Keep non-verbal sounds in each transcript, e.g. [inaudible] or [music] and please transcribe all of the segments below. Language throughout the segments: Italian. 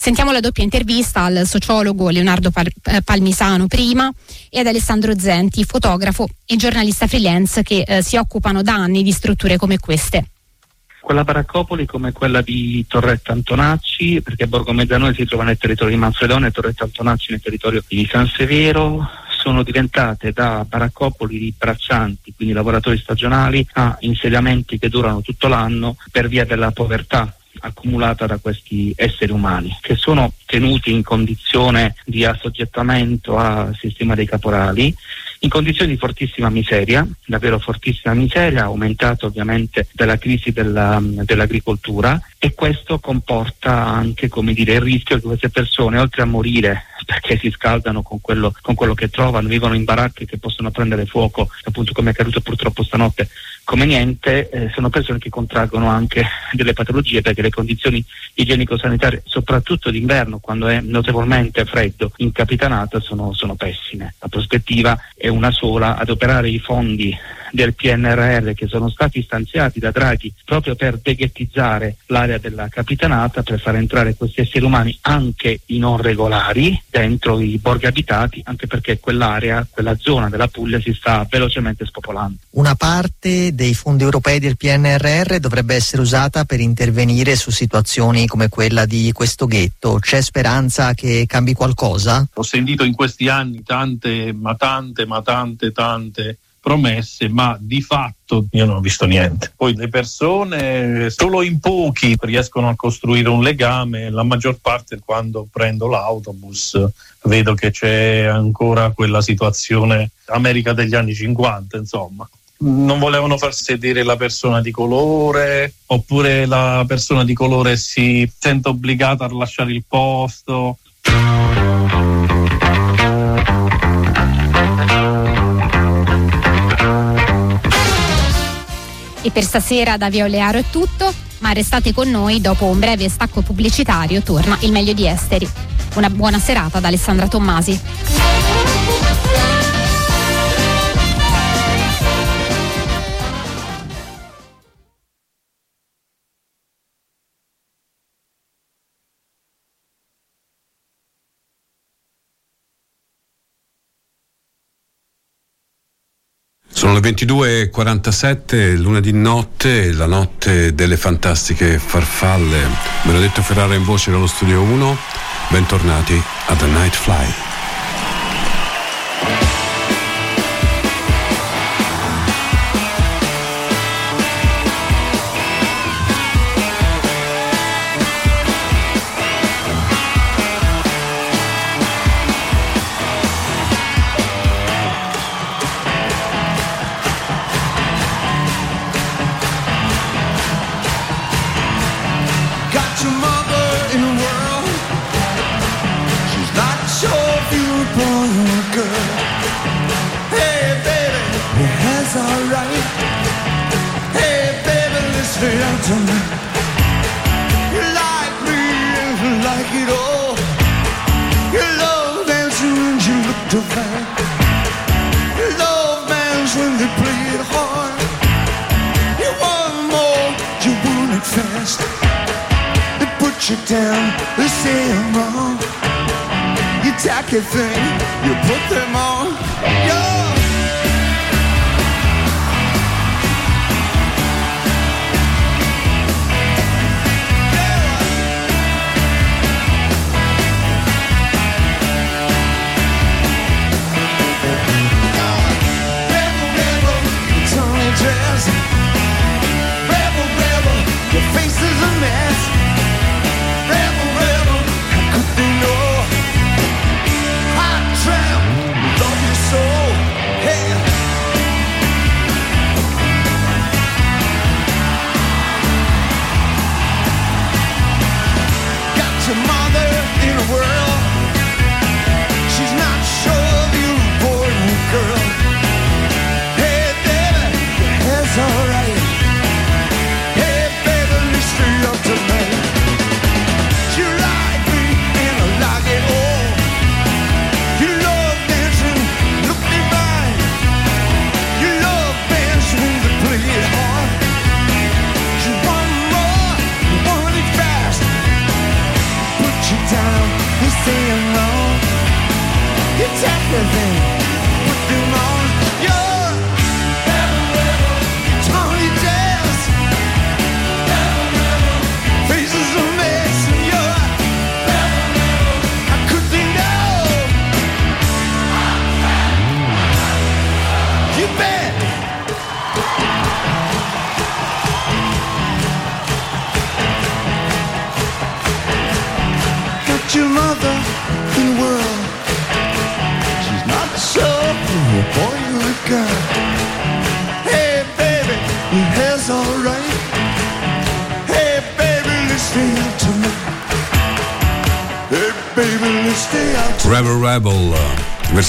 Sentiamo la doppia intervista al sociologo Leonardo eh, Palmisano prima e ad Alessandro Zenti, fotografo e giornalista freelance che eh, si occupano da anni di strutture come queste. Quella baraccopoli come quella di Torretta Antonacci, perché Borgo Mezzanone si trova nel territorio di Manfredonia e Torretta Antonacci nel territorio di San Severo, sono diventate da baraccopoli di braccianti, quindi lavoratori stagionali, a insediamenti che durano tutto l'anno per via della povertà accumulata da questi esseri umani che sono tenuti in condizione di assoggettamento al sistema dei caporali in condizioni di fortissima miseria, davvero fortissima miseria, aumentata ovviamente dalla crisi della, dell'agricoltura e questo comporta anche dire, il rischio che queste persone oltre a morire perché si scaldano con quello, con quello che trovano, vivono in baracche che possono prendere fuoco appunto come è accaduto purtroppo stanotte come niente, eh, sono persone che contraggono anche delle patologie perché le condizioni igienico-sanitarie, soprattutto d'inverno, quando è notevolmente freddo in capitanata, sono, sono pessime. La prospettiva è una sola, adoperare i fondi del PNRR che sono stati stanziati da Draghi proprio per deghettizzare l'area della capitanata, per far entrare questi esseri umani anche i non regolari dentro i borghi abitati, anche perché quell'area, quella zona della Puglia si sta velocemente spopolando. Una parte dei fondi europei del PNRR dovrebbe essere usata per intervenire su situazioni come quella di questo ghetto. C'è speranza che cambi qualcosa? Ho sentito in questi anni tante, ma tante, ma tante, tante promesse, ma di fatto io non ho visto niente. Poi le persone, solo in pochi riescono a costruire un legame, la maggior parte quando prendo l'autobus vedo che c'è ancora quella situazione America degli anni 50, insomma. Non volevano far sedere la persona di colore, oppure la persona di colore si sente obbligata a lasciare il posto. E per stasera da Via Olearo è tutto, ma restate con noi, dopo un breve stacco pubblicitario torna il meglio di esteri. Una buona serata da Alessandra Tommasi. Sono le 22.47, lunedì notte, la notte delle fantastiche farfalle. Benedetto Ferrara in voce dallo studio 1. Bentornati a The Night Fly. shut I'm wrong. You take a thing, you put them on. you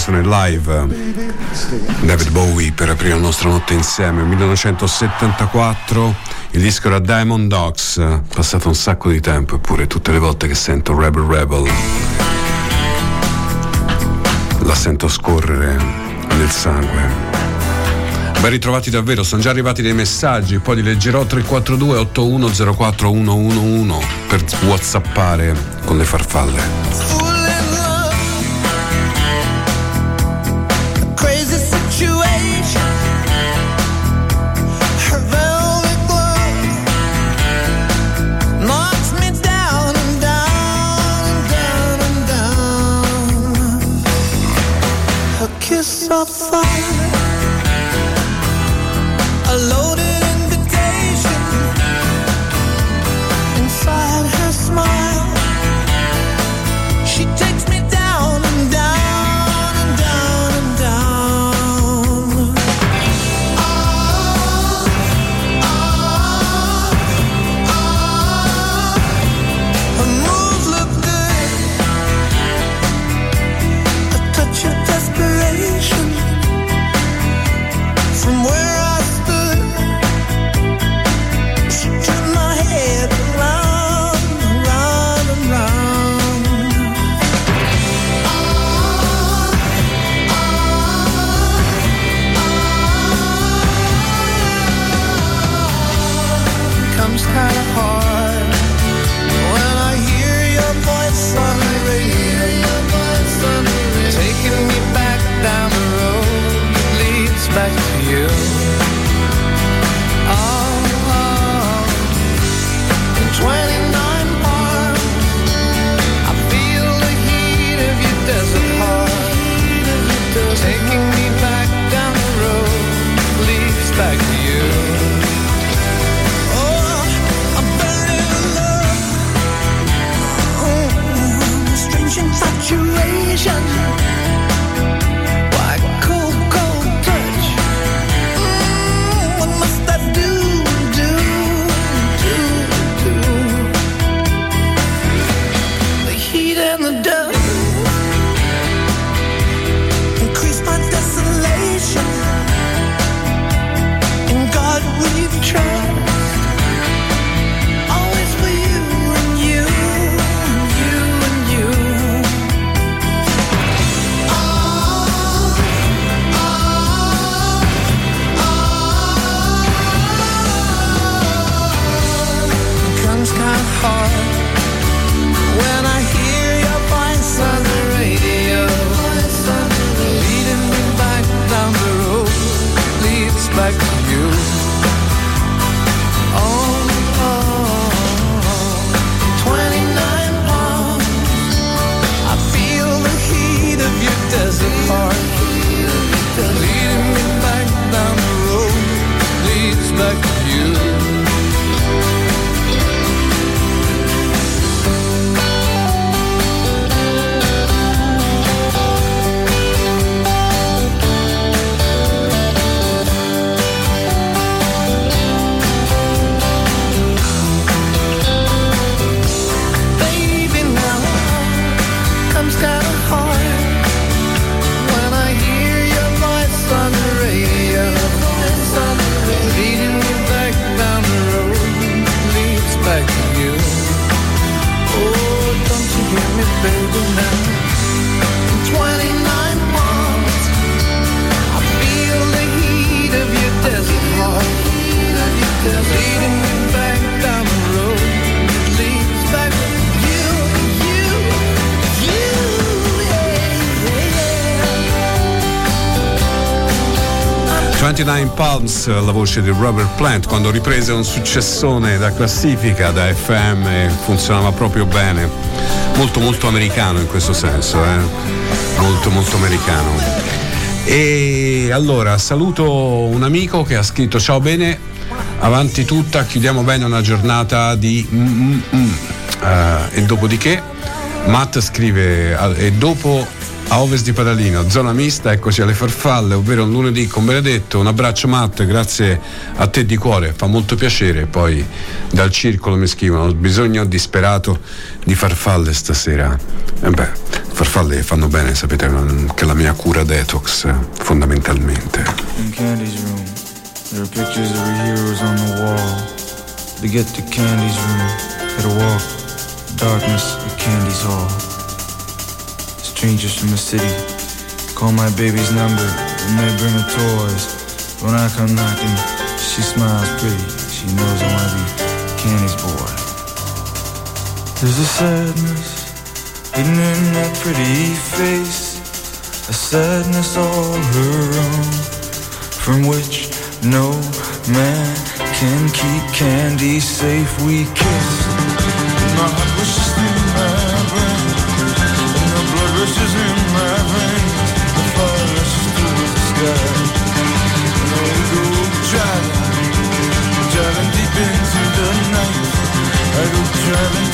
canzone live. David Bowie per aprire la nostra notte insieme 1974 il disco era Diamond Dogs passato un sacco di tempo eppure tutte le volte che sento Rebel Rebel la sento scorrere nel sangue. Ben ritrovati davvero, sono già arrivati dei messaggi, poi li leggerò 342 8104 111 per whatsappare con le farfalle. Palms, la voce di Robert Plant, quando riprese un successone da classifica da FM funzionava proprio bene. Molto molto americano in questo senso, eh? molto molto americano. E allora saluto un amico che ha scritto ciao bene, avanti tutta, chiudiamo bene una giornata di. Uh, e dopodiché Matt scrive e dopo a ovest di Padalino, zona mista, eccoci alle farfalle, ovvero un lunedì con Benedetto. Un abbraccio Matt, grazie a te di cuore, fa molto piacere. Poi dal circolo mi scrivono, ho bisogno disperato di farfalle stasera. E beh, farfalle fanno bene, sapete che la mia cura detox fondamentalmente. In Candy's room, there are pictures of heroes on the wall. To get to Candy's room, gotta walk darkness, the Candy's hall. Strangers from the city call my baby's number and they bring her toys. When I come knocking, she smiles pretty. She knows I wanna be Candy's boy. There's a sadness hidden in that pretty face, a sadness all her own, from which no man can keep Candy safe. We kiss, I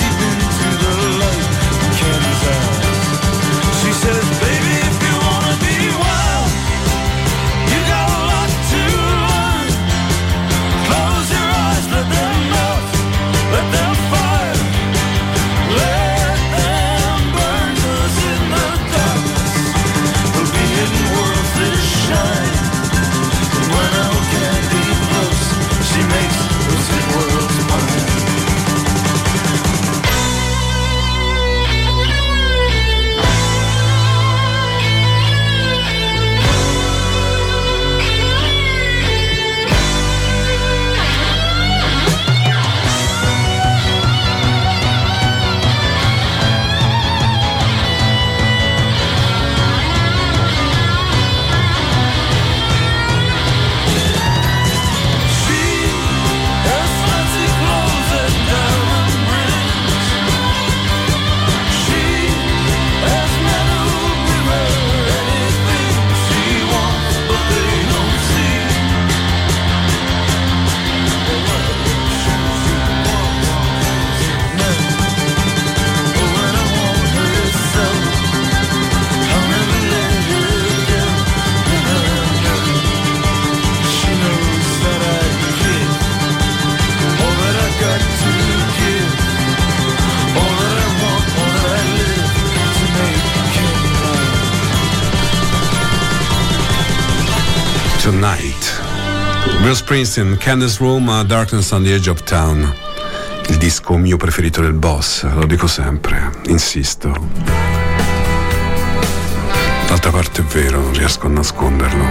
Springsteen, Candace Room, Darkness on the Edge of Town. Il disco mio preferito del boss, lo dico sempre, insisto. D'altra parte è vero, non riesco a nasconderlo.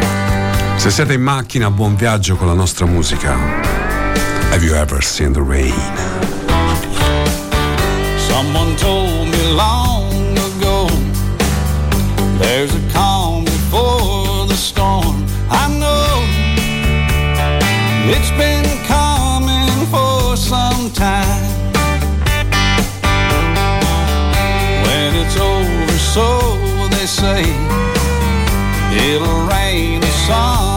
Se siete in macchina, buon viaggio con la nostra musica. Have you ever seen the rain? Someone told me long ago There's a calm It's been coming for some time. When it's over, so they say, it'll rain a sunny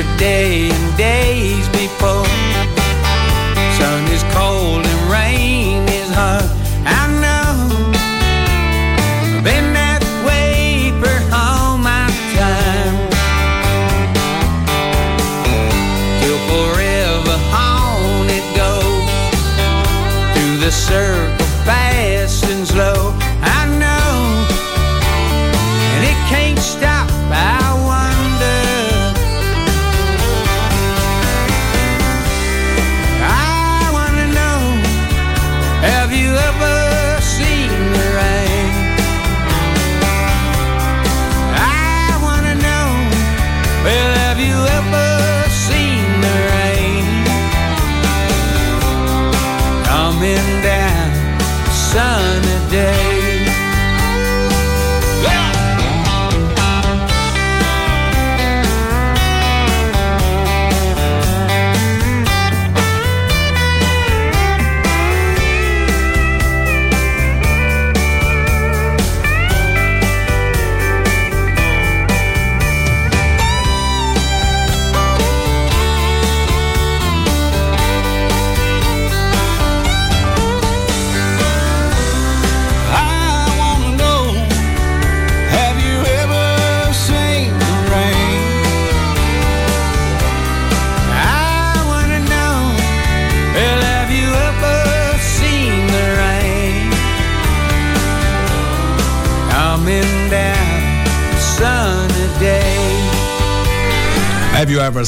yesterday and days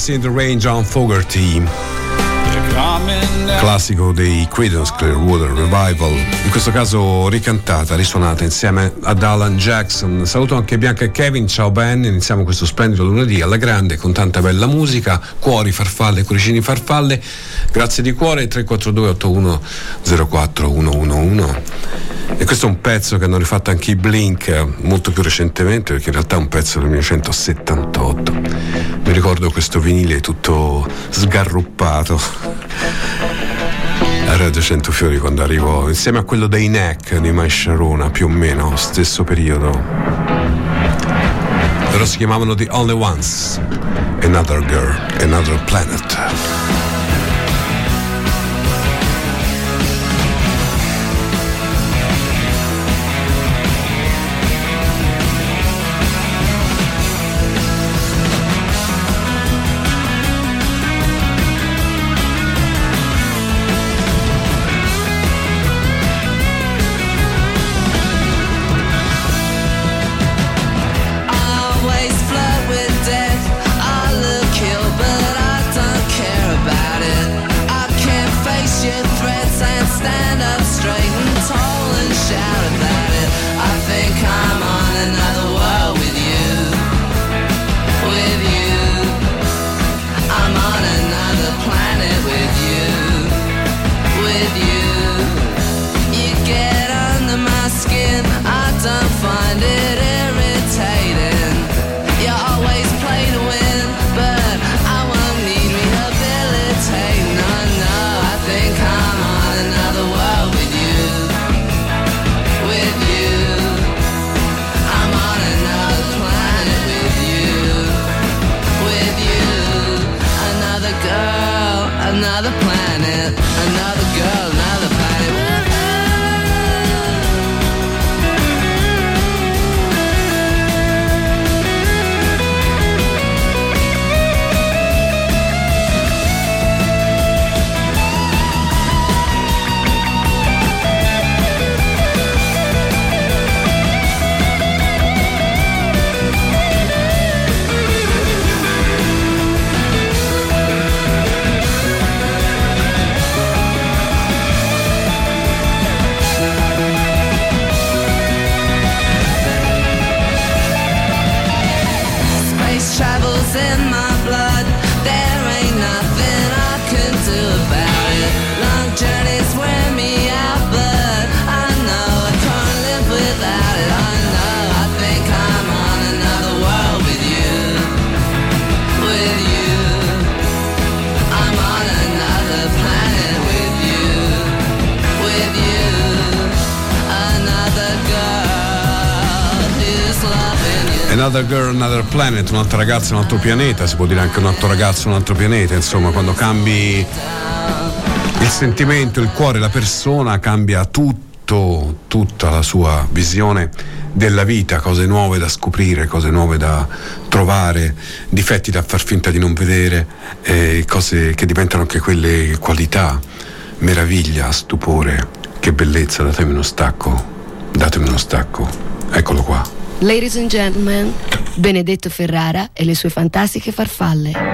Ever Seen the Rain John Fogerty? Classico dei Creedence Clearwater Revival, in questo caso ricantata, risuonata insieme ad Alan Jackson. Saluto anche Bianca e Kevin, ciao Ben, iniziamo questo splendido lunedì alla grande con tanta bella musica, cuori, farfalle, cuoricini, farfalle. Grazie di cuore 342 81 04 111. E questo è un pezzo che hanno rifatto anche i Blink molto più recentemente, perché in realtà è un pezzo del 1978. Mi ricordo questo vinile tutto sgarruppato. A Radio Centofiori quando arrivo insieme a quello dei Neck di Mai più o meno, stesso periodo. Loro si chiamavano The Only Ones, Another Girl, Another Planet. Planet, un'altra ragazza, un altro pianeta, si può dire anche un altro ragazzo, un altro pianeta, insomma, quando cambi il sentimento, il cuore, la persona, cambia tutto, tutta la sua visione della vita, cose nuove da scoprire, cose nuove da trovare, difetti da far finta di non vedere, eh, cose che diventano anche quelle qualità, meraviglia, stupore, che bellezza, datemi uno stacco, datemi uno stacco, eccolo qua. Ladies and gentlemen, Benedetto Ferrara e le sue fantastiche farfalle.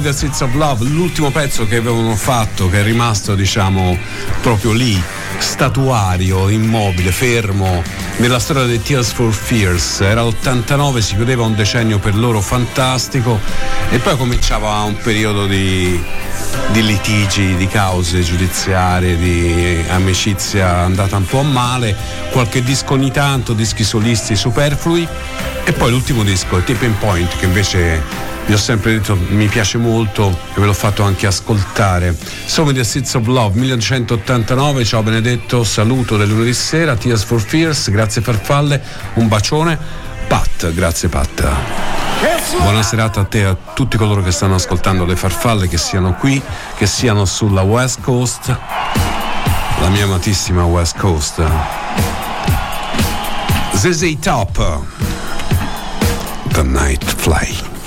With Seeds of Love, l'ultimo pezzo che avevano fatto, che è rimasto diciamo proprio lì, statuario, immobile, fermo, nella storia dei Tears for Fears. Era l'89, si chiudeva un decennio per loro fantastico e poi cominciava un periodo di, di litigi, di cause giudiziarie, di amicizia andata un po' a male, qualche disco ogni tanto, dischi solisti superflui e poi l'ultimo disco, Tipping Point, che invece vi ho sempre detto mi piace molto e ve l'ho fatto anche ascoltare. Sono The Seeds of Love 1989, ciao Benedetto, saluto del lunedì sera, Tears for Fears, grazie Farfalle, un bacione. Pat, grazie Pat. Buona serata a te e a tutti coloro che stanno ascoltando le farfalle, che siano qui, che siano sulla West Coast, la mia amatissima West Coast. ZZ Top, The Night Fly.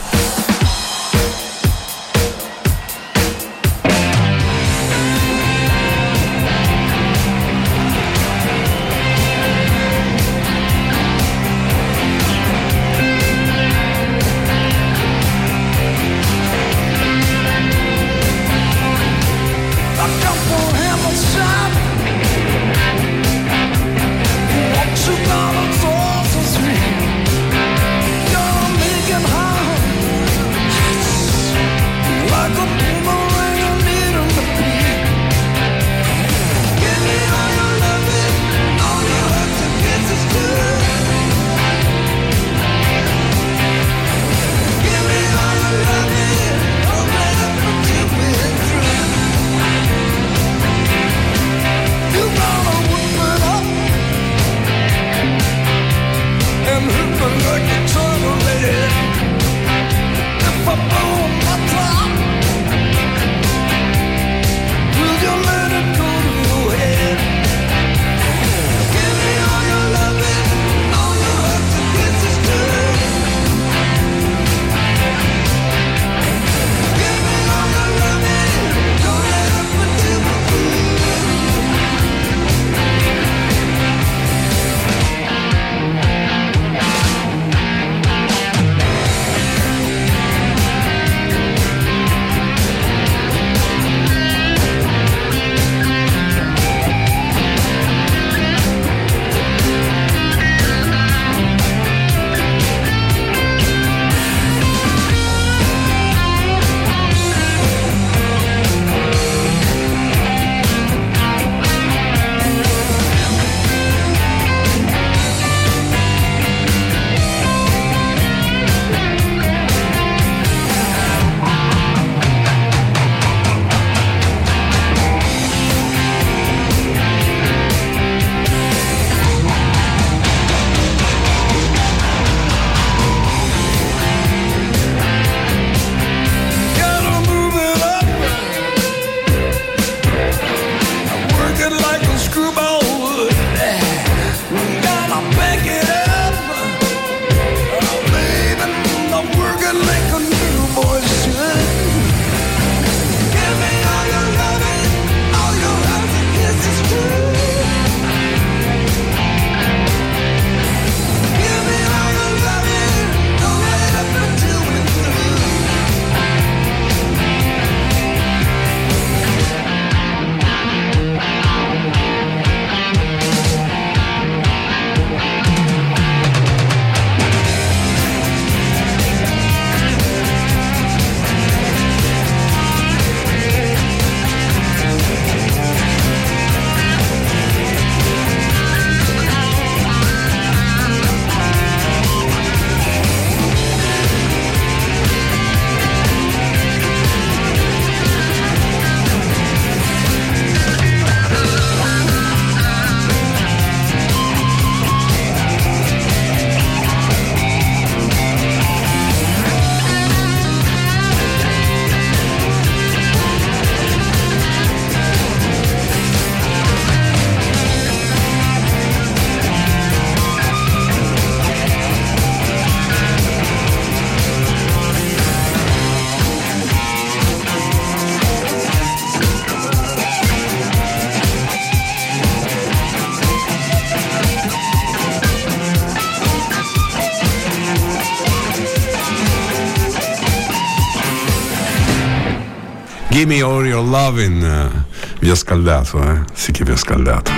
Gimme All Your Lovin'. eh, Vi ho scaldato, eh? Sì che vi ho scaldato.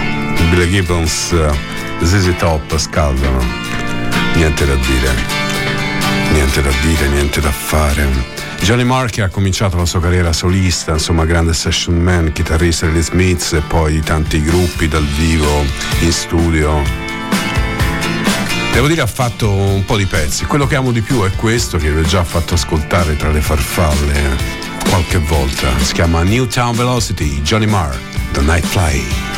Billy Gibbons, uh, ZZ Top scaldano. Niente da dire. Niente da dire, niente da fare. Johnny Mark ha cominciato la sua carriera solista, insomma grande session man, chitarrista degli Smiths e poi tanti gruppi dal vivo, in studio. Devo dire ha fatto un po' di pezzi. Quello che amo di più è questo che vi ho già fatto ascoltare tra le farfalle eh, qualche volta. Si chiama Newtown Velocity, Johnny Marr, The Night Fly.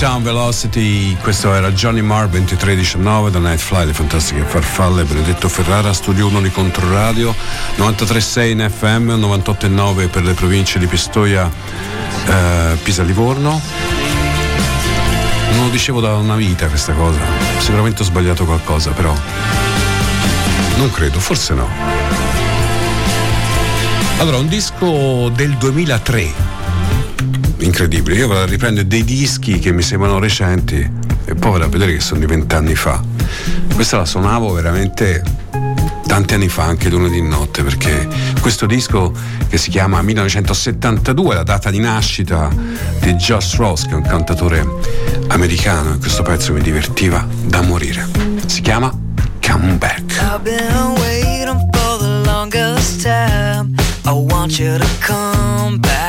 Newtown Velocity, questo era Johnny Marr 2319 da Nightfly, le fantastiche farfalle, Benedetto Ferrara, studio 1 di Controradio, 93.6 in FM, 98.9 per le province di Pistoia, eh, Pisa Livorno. Non lo dicevo da una vita questa cosa, sicuramente ho sbagliato qualcosa, però non credo, forse no. Allora, un disco del 2003 incredibile. Io vado a riprendere dei dischi che mi sembrano recenti e poi vado a vedere che sono di vent'anni fa. Questa la suonavo veramente tanti anni fa, anche lunedì notte, perché questo disco che si chiama 1972, la data di nascita di Josh Ross, che è un cantatore americano, e questo pezzo mi divertiva da morire. Si chiama Come Back. I've been waiting for the longest time. I want you to come back.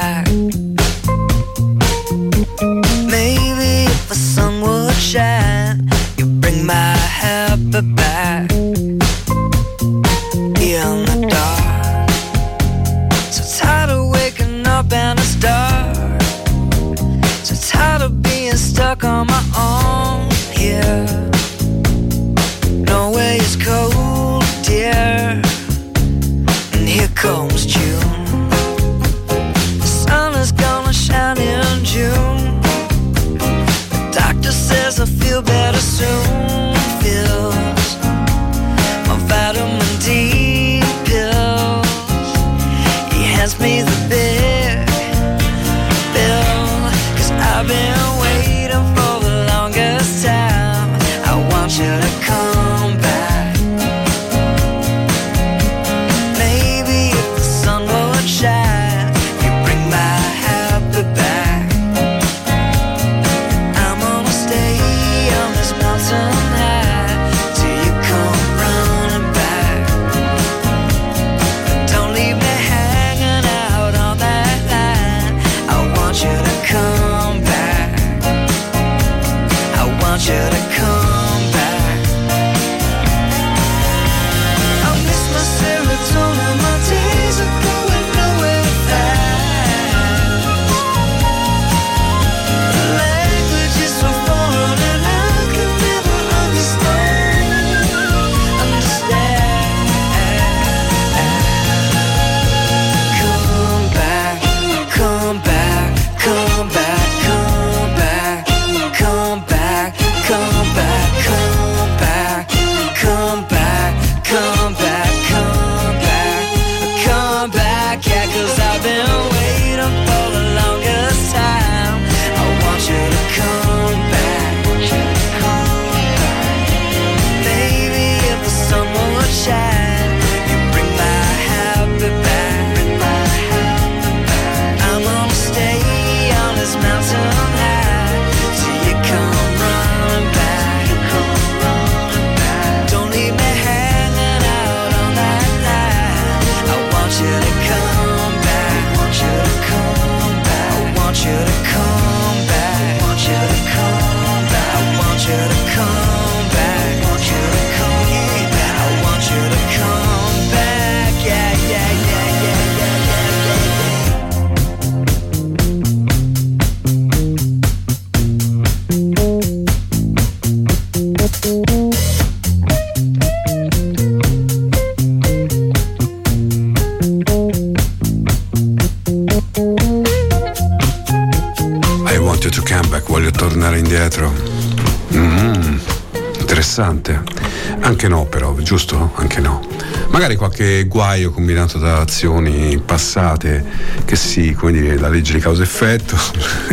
Anche no, però, giusto? Anche no. Magari qualche guaio combinato da azioni passate, che sì, come dire, la legge di causa-effetto.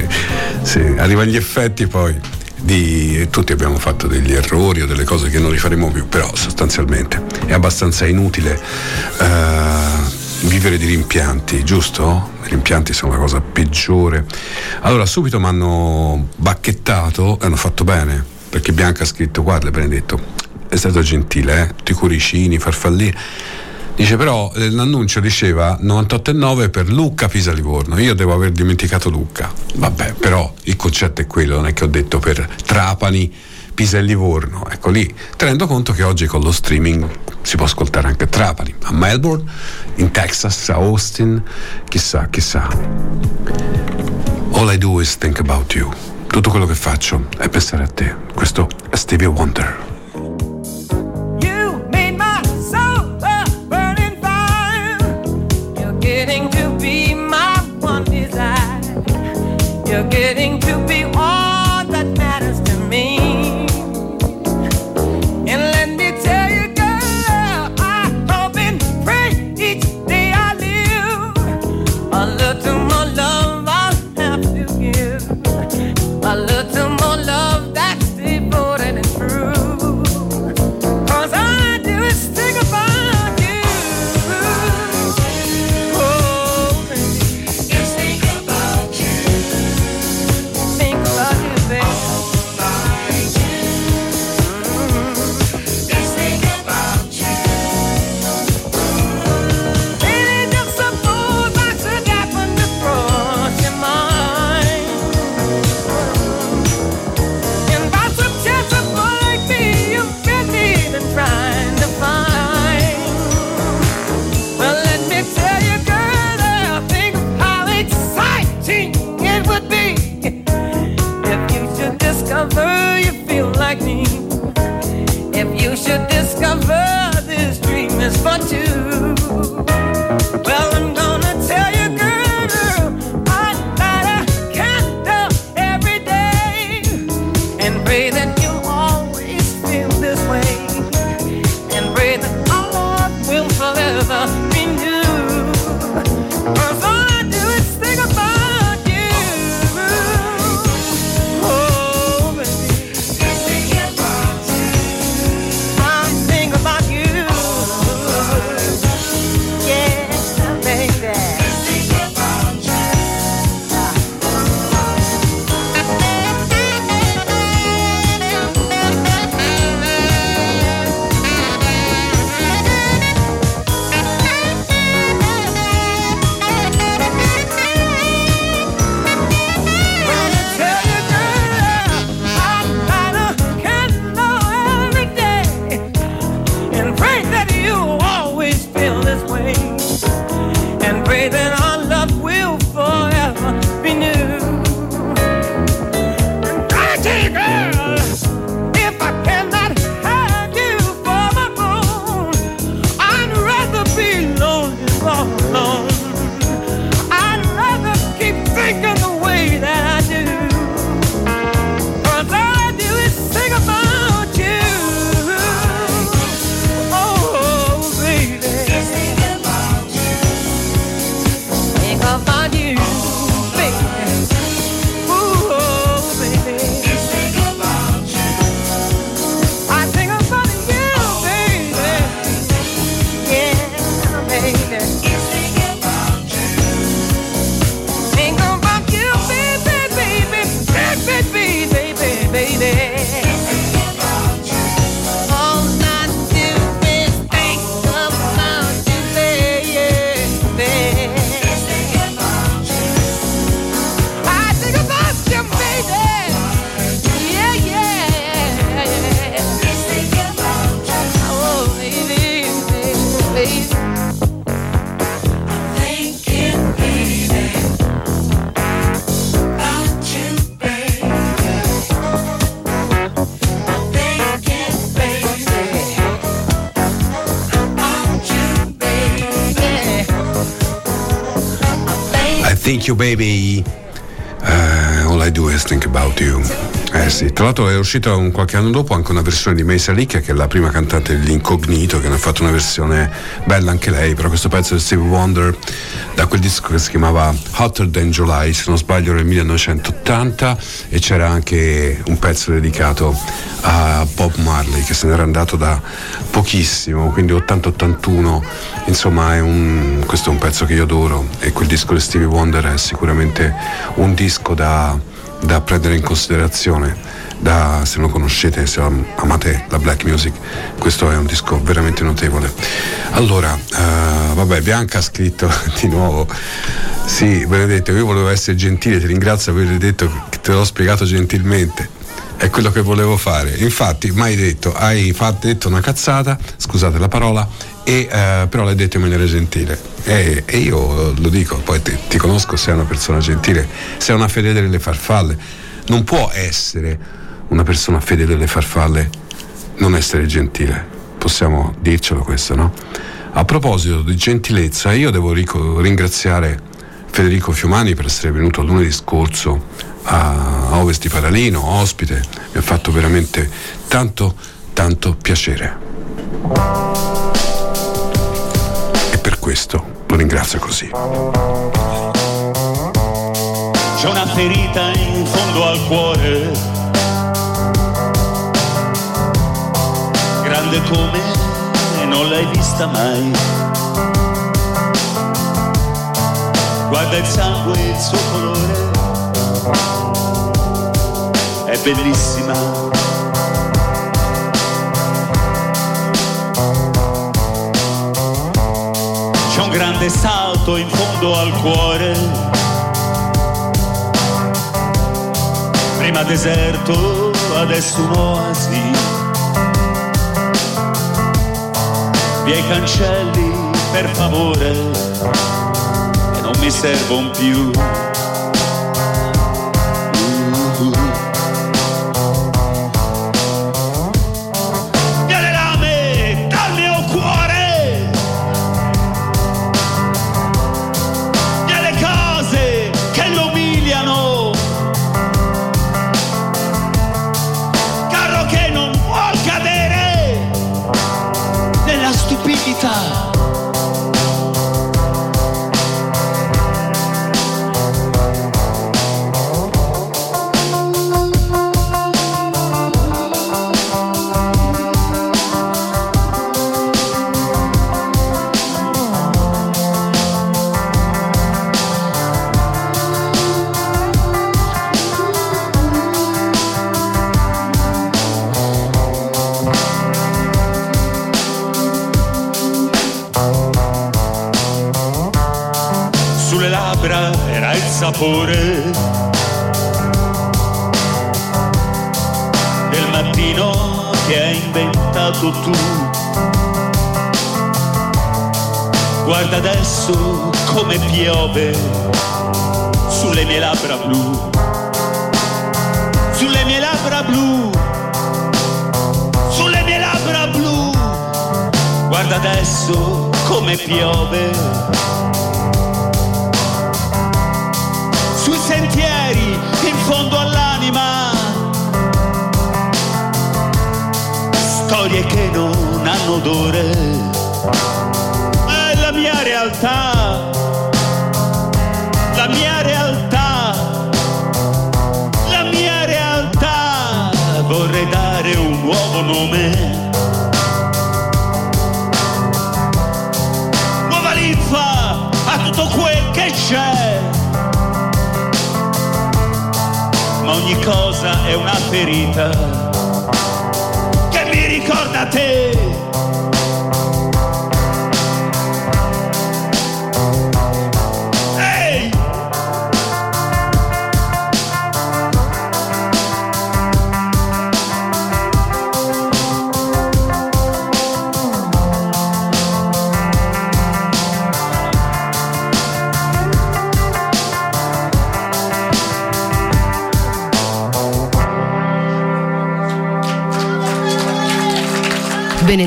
[laughs] sì, arrivano gli effetti poi. Di, tutti abbiamo fatto degli errori o delle cose che non rifaremo più, però sostanzialmente è abbastanza inutile eh, vivere di rimpianti, giusto? Rimpianti sono la cosa peggiore. Allora subito mi hanno bacchettato e hanno fatto bene, perché Bianca ha scritto, guarda Benedetto, è stato gentile, eh? tutti i cuoricini, farfallini. Dice però eh, l'annuncio diceva 98,9 per Lucca Pisa Livorno. Io devo aver dimenticato Lucca. Vabbè, però il concetto è quello, non è che ho detto per Trapani, Pisa e Livorno. Ecco lì, tenendo conto che oggi con lo streaming si può ascoltare anche Trapani, a Melbourne, in Texas, a Austin, chissà, chissà. All I do is think about you. Tutto quello che faccio è pensare a te. Questo è Stevie Wonder. You're getting I think you baby. Eh, all I do is think about you. Eh sì, tra l'altro è uscita un qualche anno dopo anche una versione di Mesa Ricca che è la prima cantante dell'Incognito che ne ha fatto una versione bella anche lei, però questo pezzo di Steve Wonder da quel disco che si chiamava Hotter Than July, se non sbaglio nel 1980 e c'era anche un pezzo dedicato a Bob Marley che se n'era andato da pochissimo, quindi 80-81, insomma è un, questo è un pezzo che io adoro e quel disco di Stevie Wonder è sicuramente un disco da, da prendere in considerazione. Da, se non conoscete, se am- amate la black music, questo è un disco veramente notevole. Allora, eh, vabbè, Bianca ha scritto [laughs] di nuovo. Sì, Benedetto, io volevo essere gentile, ti ringrazio per aver detto che te l'ho spiegato gentilmente. È quello che volevo fare. Infatti, mai detto, hai fatto, detto una cazzata, scusate la parola, e, eh, però l'hai detto in maniera gentile. E, e io lo dico, poi ti, ti conosco, sei una persona gentile, sei una fedele delle farfalle. Non può essere una persona fedele delle farfalle non essere gentile. Possiamo dircelo questo, no? A proposito di gentilezza, io devo rico- ringraziare Federico Fiumani per essere venuto lunedì scorso a Ovest di Paralino, ospite, mi ha fatto veramente tanto, tanto piacere. E questo lo ringrazio così. C'è una ferita in fondo al cuore, grande come non l'hai vista mai. Guarda il sangue, il suo colore, è bellissima. C'è un grande salto in fondo al cuore. Prima deserto, adesso un'oasi. Via i cancelli, per favore, che non mi servono più. Il sapore del mattino che hai inventato tu. Guarda adesso come piove sulle mie labbra blu, sulle mie labbra blu, sulle mie labbra blu. Guarda adesso come piove fondo all'anima. Storie che non hanno odore. È la mia realtà. La mia realtà. La mia realtà. Vorrei dare un nuovo nome. Ogni cosa è una ferita che mi ricorda te.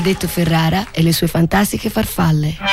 Benedetto Ferrara e le sue fantastiche farfalle.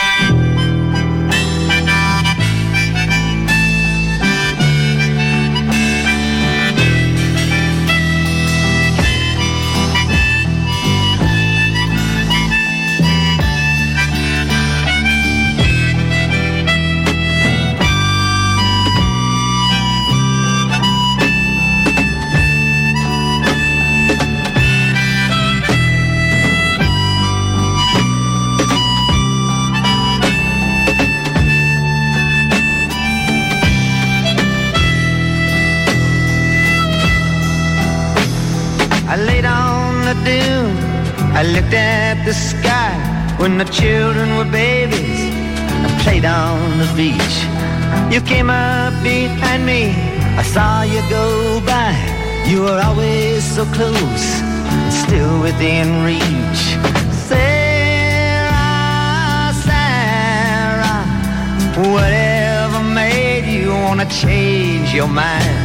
I looked at the sky when the children were babies. I played on the beach. You came up behind me. I saw you go by. You were always so close, still within reach. Sarah, Sarah, whatever made you wanna change your mind?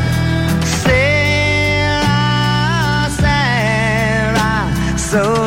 Sarah, Sarah, so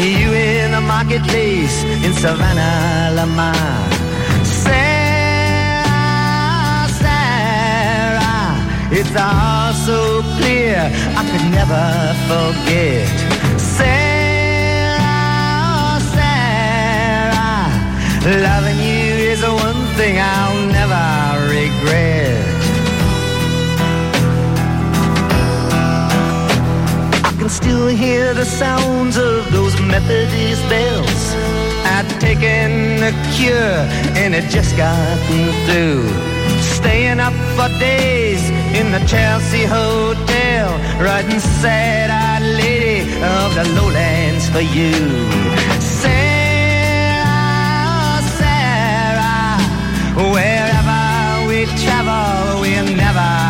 You in the marketplace in Savannah, Lamar. Sarah, Sarah, it's all so clear I could never forget. Sarah, Sarah, loving you is the one thing I'll never regret. I can still hear the sounds of those Methodist bells. I'd taken a cure and it just gotten through. Staying up for days in the Chelsea Hotel, writing sad-eyed lady of the lowlands for you. Sarah, Sarah, wherever we travel, we're never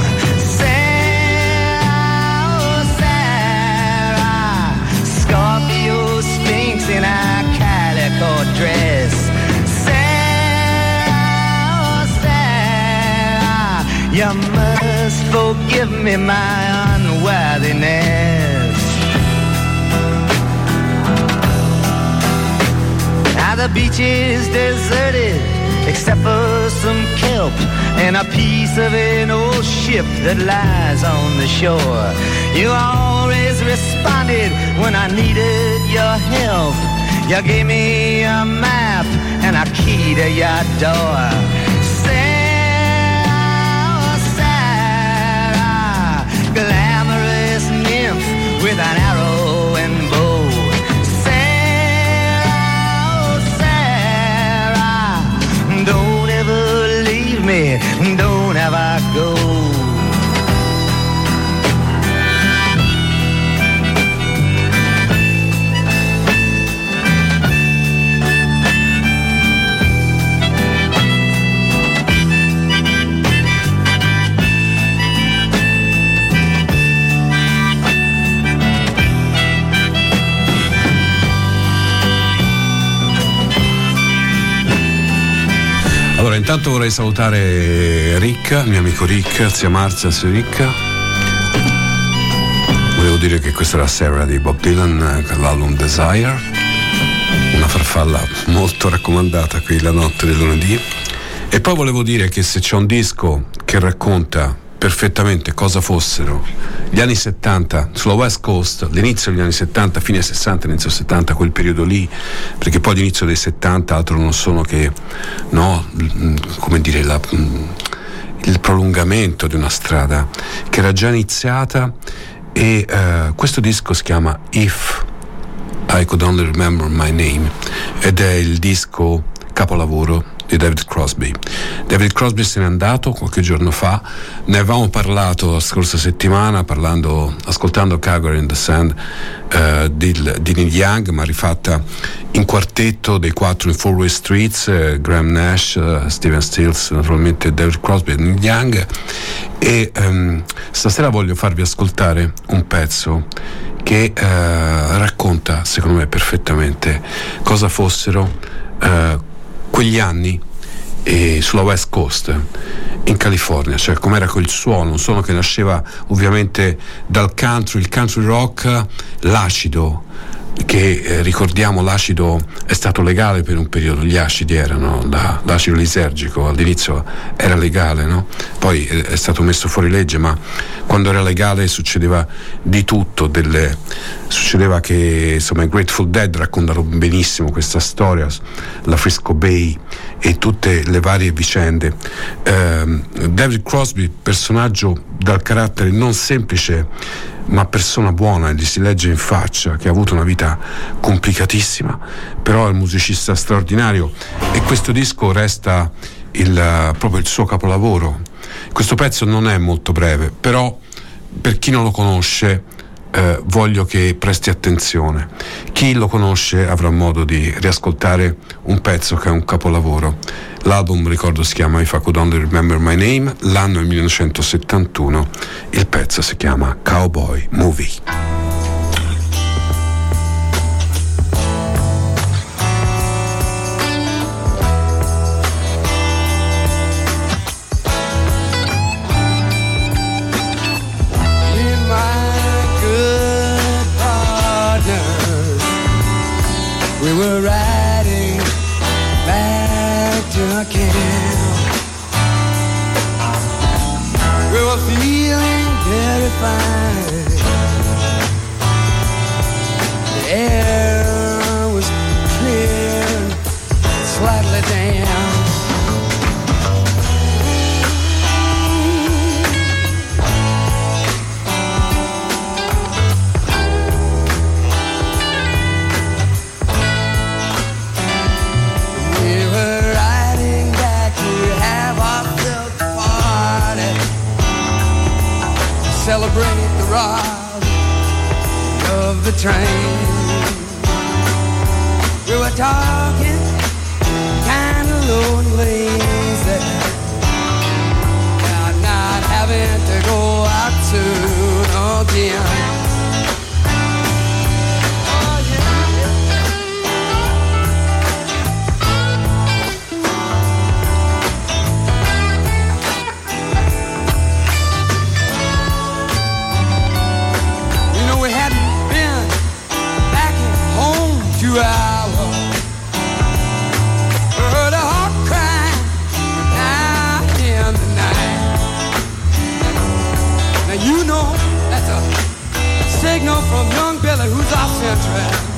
Dress. Sarah, Sarah, you must forgive me my unworthiness. Now the beach is deserted except for some kelp and a piece of an old ship that lies on the shore. You always responded when I needed your help. You gave me a map and a key to your door. Sarah, Sarah, glamorous nymph with an arrow and bow. Sarah, oh Sarah, don't ever leave me, don't ever go. Intanto vorrei salutare Ricca, mio amico Ricca, zia Marzia, zia Ricca. Volevo dire che questa era Sarah di Bob Dylan, eh, l'album Desire, una farfalla molto raccomandata qui la notte del lunedì. E poi volevo dire che se c'è un disco che racconta perfettamente cosa fossero gli anni 70 sulla West Coast, l'inizio degli anni 70, fine 60, inizio 70, quel periodo lì, perché poi l'inizio dei 70 altro non sono che, no, come dire, la, il prolungamento di una strada che era già iniziata e eh, questo disco si chiama If I Could Only Remember My Name ed è il disco capolavoro di David Crosby. David Crosby se n'è andato qualche giorno fa, ne avevamo parlato la scorsa settimana parlando, ascoltando Calgary in the Sand eh, di, di Neil Young, ma rifatta in quartetto dei quattro in Four Way Streets, eh, Graham Nash, eh, Steven Stills, naturalmente David Crosby e Neil Young. E ehm, stasera voglio farvi ascoltare un pezzo che eh, racconta, secondo me, perfettamente cosa fossero eh, quegli anni eh, sulla West Coast in California, cioè com'era quel suono, un suono che nasceva ovviamente dal country, il country rock, l'acido, che eh, ricordiamo l'acido è stato legale per un periodo, gli acidi erano, la, l'acido lisergico all'inizio era legale, no? poi è, è, stato messo fuori legge, ma quando era legale succedeva di tutto, delle, succedeva che insomma i Grateful Dead raccontano benissimo questa storia, la Frisco Bay e tutte le varie vicende. Eh, David Crosby, personaggio dal carattere non semplice, ma persona buona, gli si legge in faccia che ha avuto una vita complicatissima, però è un musicista straordinario e questo disco resta il, proprio il suo capolavoro. Questo pezzo non è molto breve, però per chi non lo conosce eh, voglio che presti attenzione. Chi lo conosce avrà modo di riascoltare un pezzo che è un capolavoro. L'album, ricordo, si chiama If I Could Only Remember My Name, l'anno è 1971, il pezzo si chiama Cowboy Movie. Back to our camp. We were feeling very fine. train. We were talking kind of low and lazy. Not, not having to go out soon again. Heard a out in the night. Now you know that's a signal from young Billy, who's our track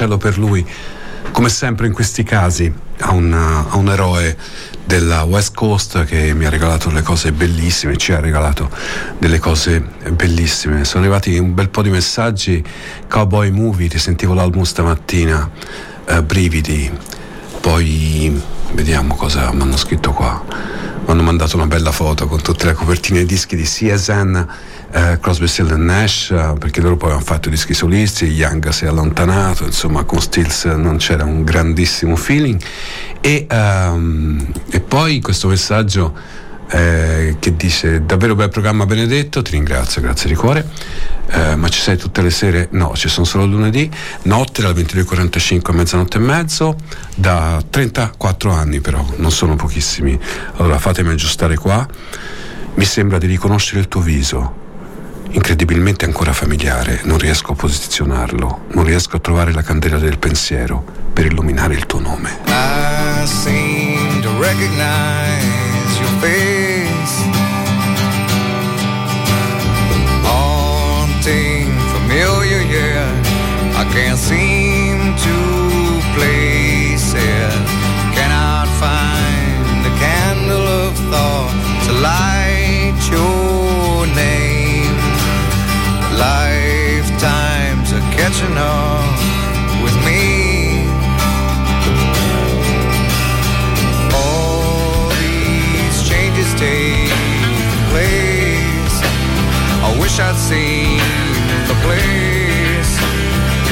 cielo per lui. Come sempre in questi casi, a un, a un eroe della West Coast che mi ha regalato le cose bellissime, ci ha regalato delle cose bellissime. Sono arrivati un bel po' di messaggi. Cowboy Movie, ti sentivo l'album stamattina, eh, brividi. Poi vediamo cosa mi hanno scritto qua. Mi hanno mandato una bella foto con tutte le copertine dei dischi di CSN eh, Crosby, Still Nash eh, perché loro poi hanno fatto dischi solisti Young si è allontanato insomma con Stills non c'era un grandissimo feeling. E, ehm, e poi questo messaggio eh, che dice davvero bel programma Benedetto ti ringrazio grazie di cuore. Eh, ma ci sei tutte le sere? No ci sono solo lunedì. Notte dalle 22.45 a mezzanotte e mezzo. Da 34 anni però non sono pochissimi. Allora fatemi aggiustare qua. Mi sembra di riconoscere il tuo viso incredibilmente ancora familiare, non riesco a posizionarlo, non riesco a trovare la candela del pensiero per illuminare il tuo nome. I seem to recognize your face. Haunting, familiar, yeah. I can't seem to place it. Cannot find the candle of thought to light your Are with me. All these changes take place. I wish I'd seen the place,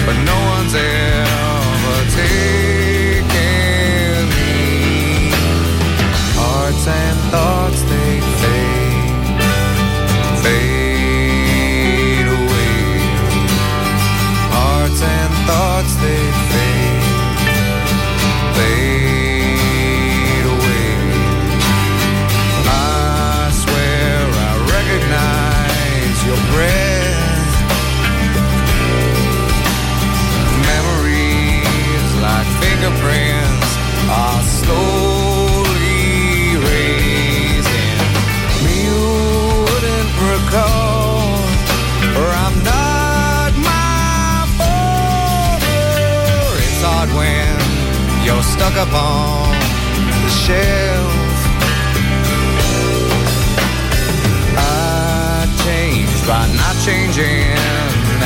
but no stuck upon the shelf. I changed by not changing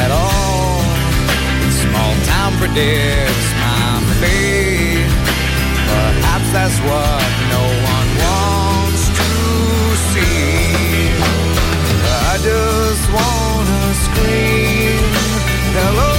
at all. Small town predicts my fate. Perhaps that's what no one wants to see. I just wanna scream hello.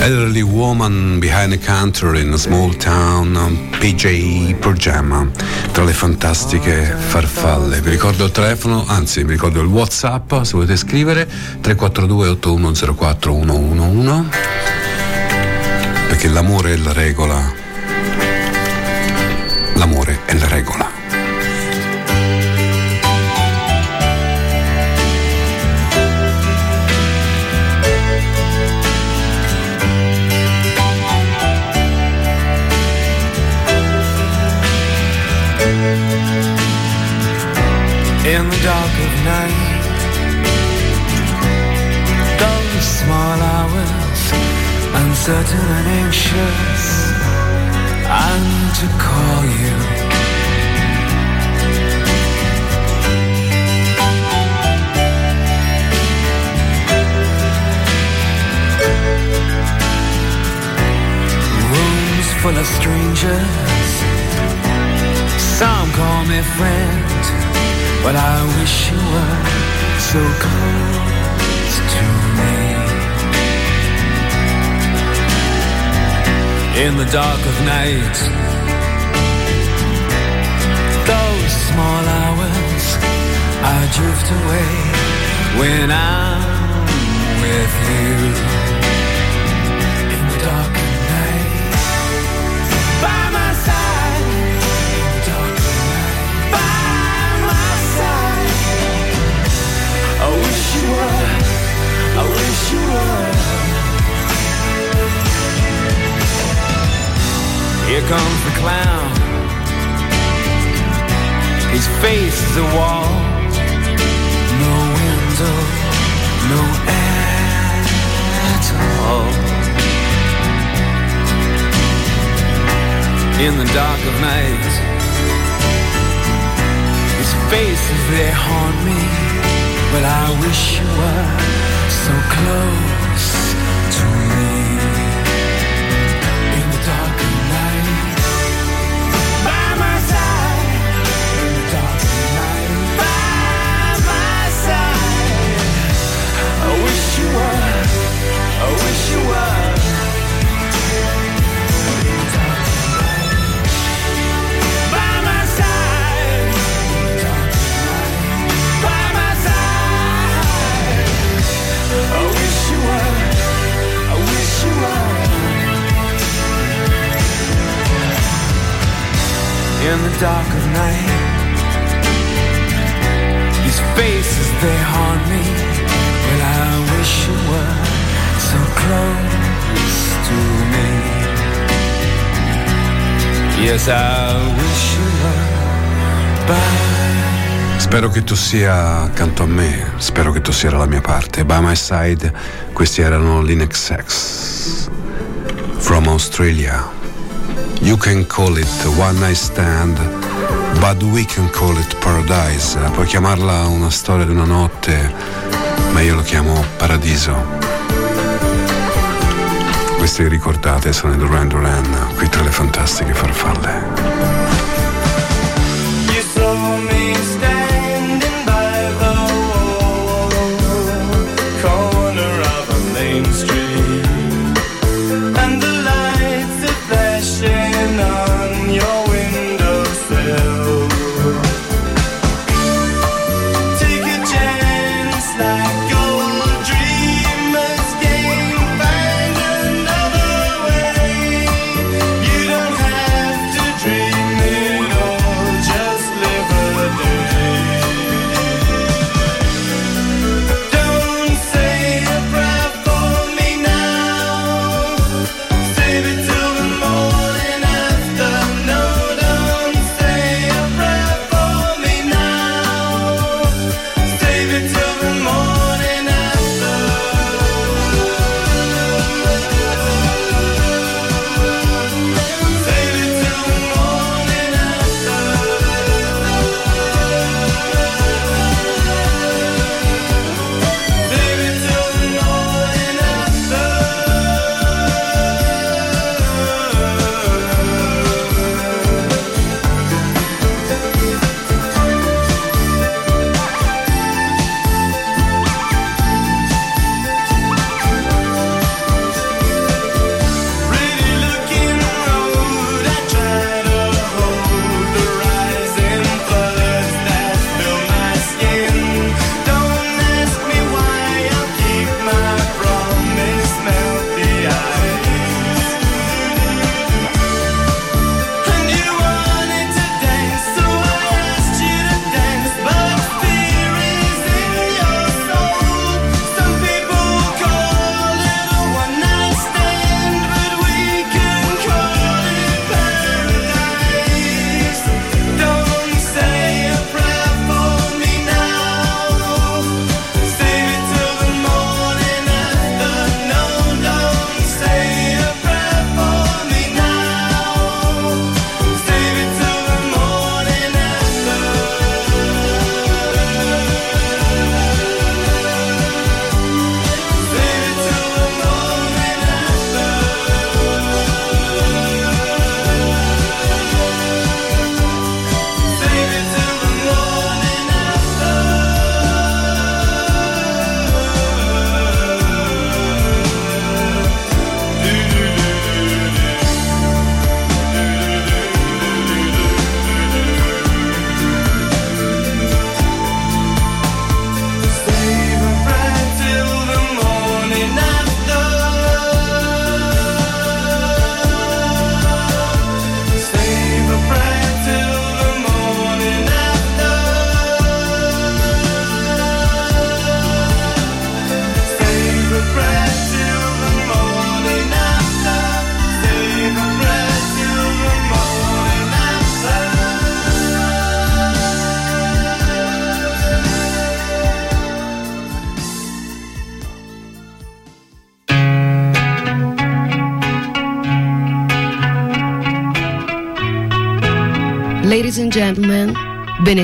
Elderly Woman Behind a Counter in a Small Town, PJ Progema, tra le fantastiche farfalle. Vi ricordo il telefono, anzi vi ricordo il Whatsapp, se volete scrivere, 342 8104 111, perché l'amore è la regola. L'amore è la regola. Uncertain and anxious, and to call you. Rooms full of strangers, some call me friend. But I wish you were so close In the dark of night, those small hours, I drift away when I'm with you. In the dark of night, by my side. In the dark of night, by my side. I wish you were. I wish you were. Here comes the clown. His face is a wall. No window, no air at all. In the dark of night, his face is there haunt me. But I wish you were so close the dark of night. His face is they haunt me. Well, I wish you were close to me. Yes, I wish you were by Spero che tu sia accanto a me, spero che tu sia dalla mia parte. By my side, questi erano Linux X from Australia. You can call it one night stand, but we can call it paradise. Puoi chiamarla una storia di una notte, ma io lo chiamo paradiso. Queste ricordate sono i Duran Duran, qui tra le fantastiche farfalle.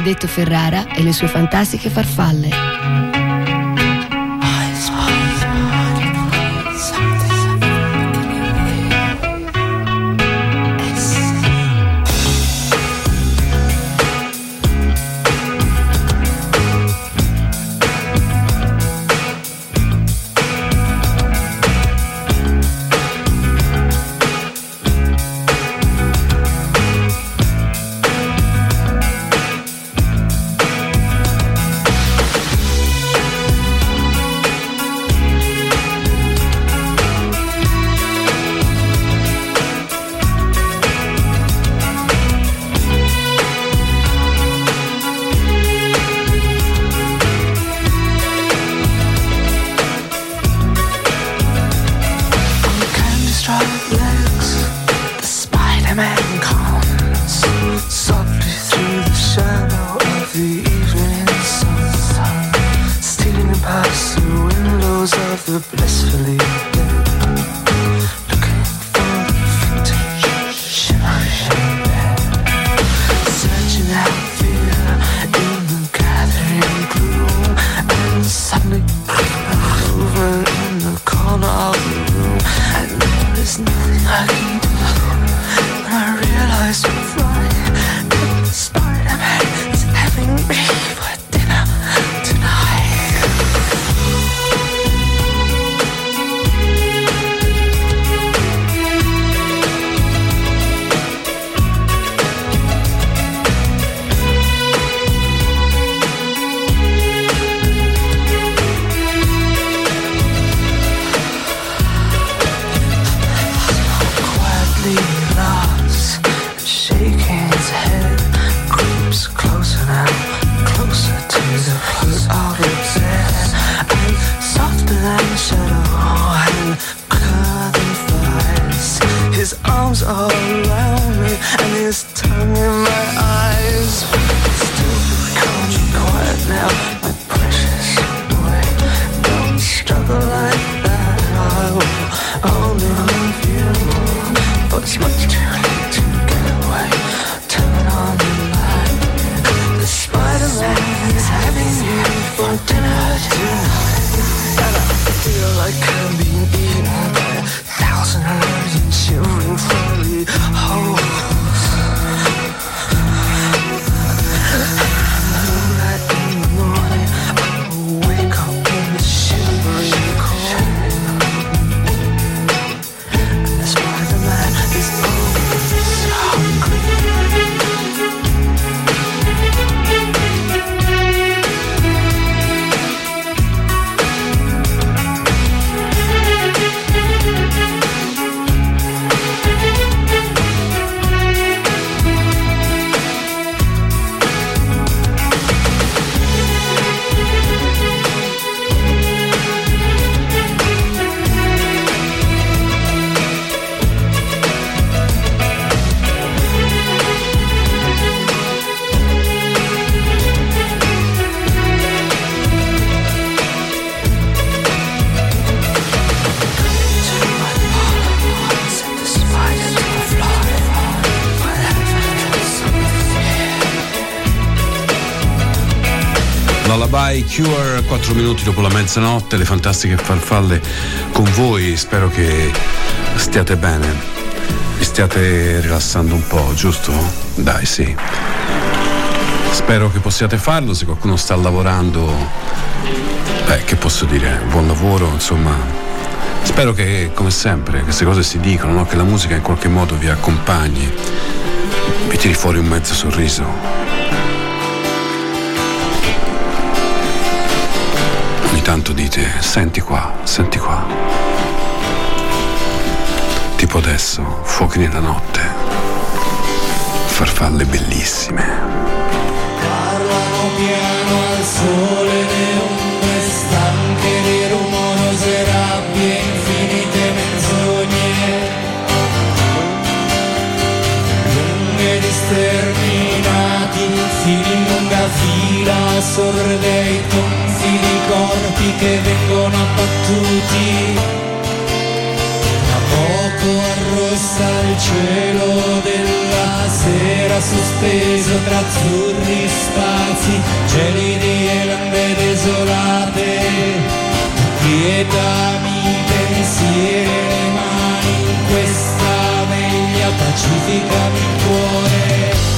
Benedetto Ferrara e le sue fantastiche farfalle. Lullaby Cure, 4 minuti dopo la mezzanotte, le fantastiche farfalle con voi, spero che stiate bene, vi stiate rilassando un po', giusto? Dai, sì. Spero che possiate farlo, se qualcuno sta lavorando, beh, che posso dire, buon lavoro, insomma. Spero che, come sempre, queste cose si dicono, no? che la musica in qualche modo vi accompagni, vi tiri fuori un mezzo sorriso. Tanto dite, senti qua, senti qua. Tipo adesso, fuochi nella notte, farfalle bellissime. Parlano piano al sole le ombre stanche di rumorose rabbie, infinite menzogne. Lunghe di fili in lunga fila, sorde i tonfi di corpi che vengono abbattuti. Tra poco arrossa il cielo della sera sospeso tra azzurri spazi, gelidi e lande desolate, quietami pensieri le mani in questa veglia, pacificami il cuore.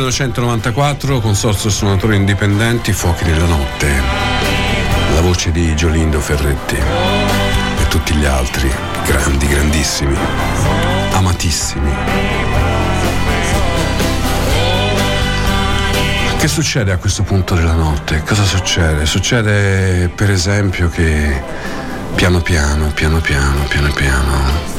1994, Consorzio Suonatori Indipendenti, Fuochi nella Notte. La voce di Giolindo Ferretti e tutti gli altri, grandi, grandissimi, amatissimi. Che succede a questo punto della notte? Cosa succede? Succede per esempio che piano piano, piano piano, piano piano,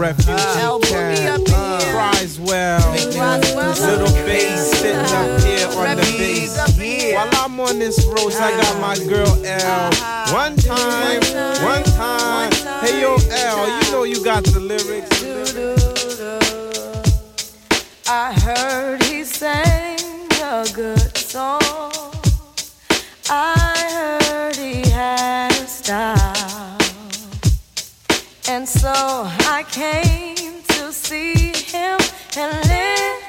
Clef Refuge ah. Cat cries well. Little bass sitting up here on the bass. While I'm on this road, I got my ah. girl L. Ah. One time, one time. Hey yo, L, you know you got the lyrics. I heard he sang a good song. I heard And so I came to see him and listen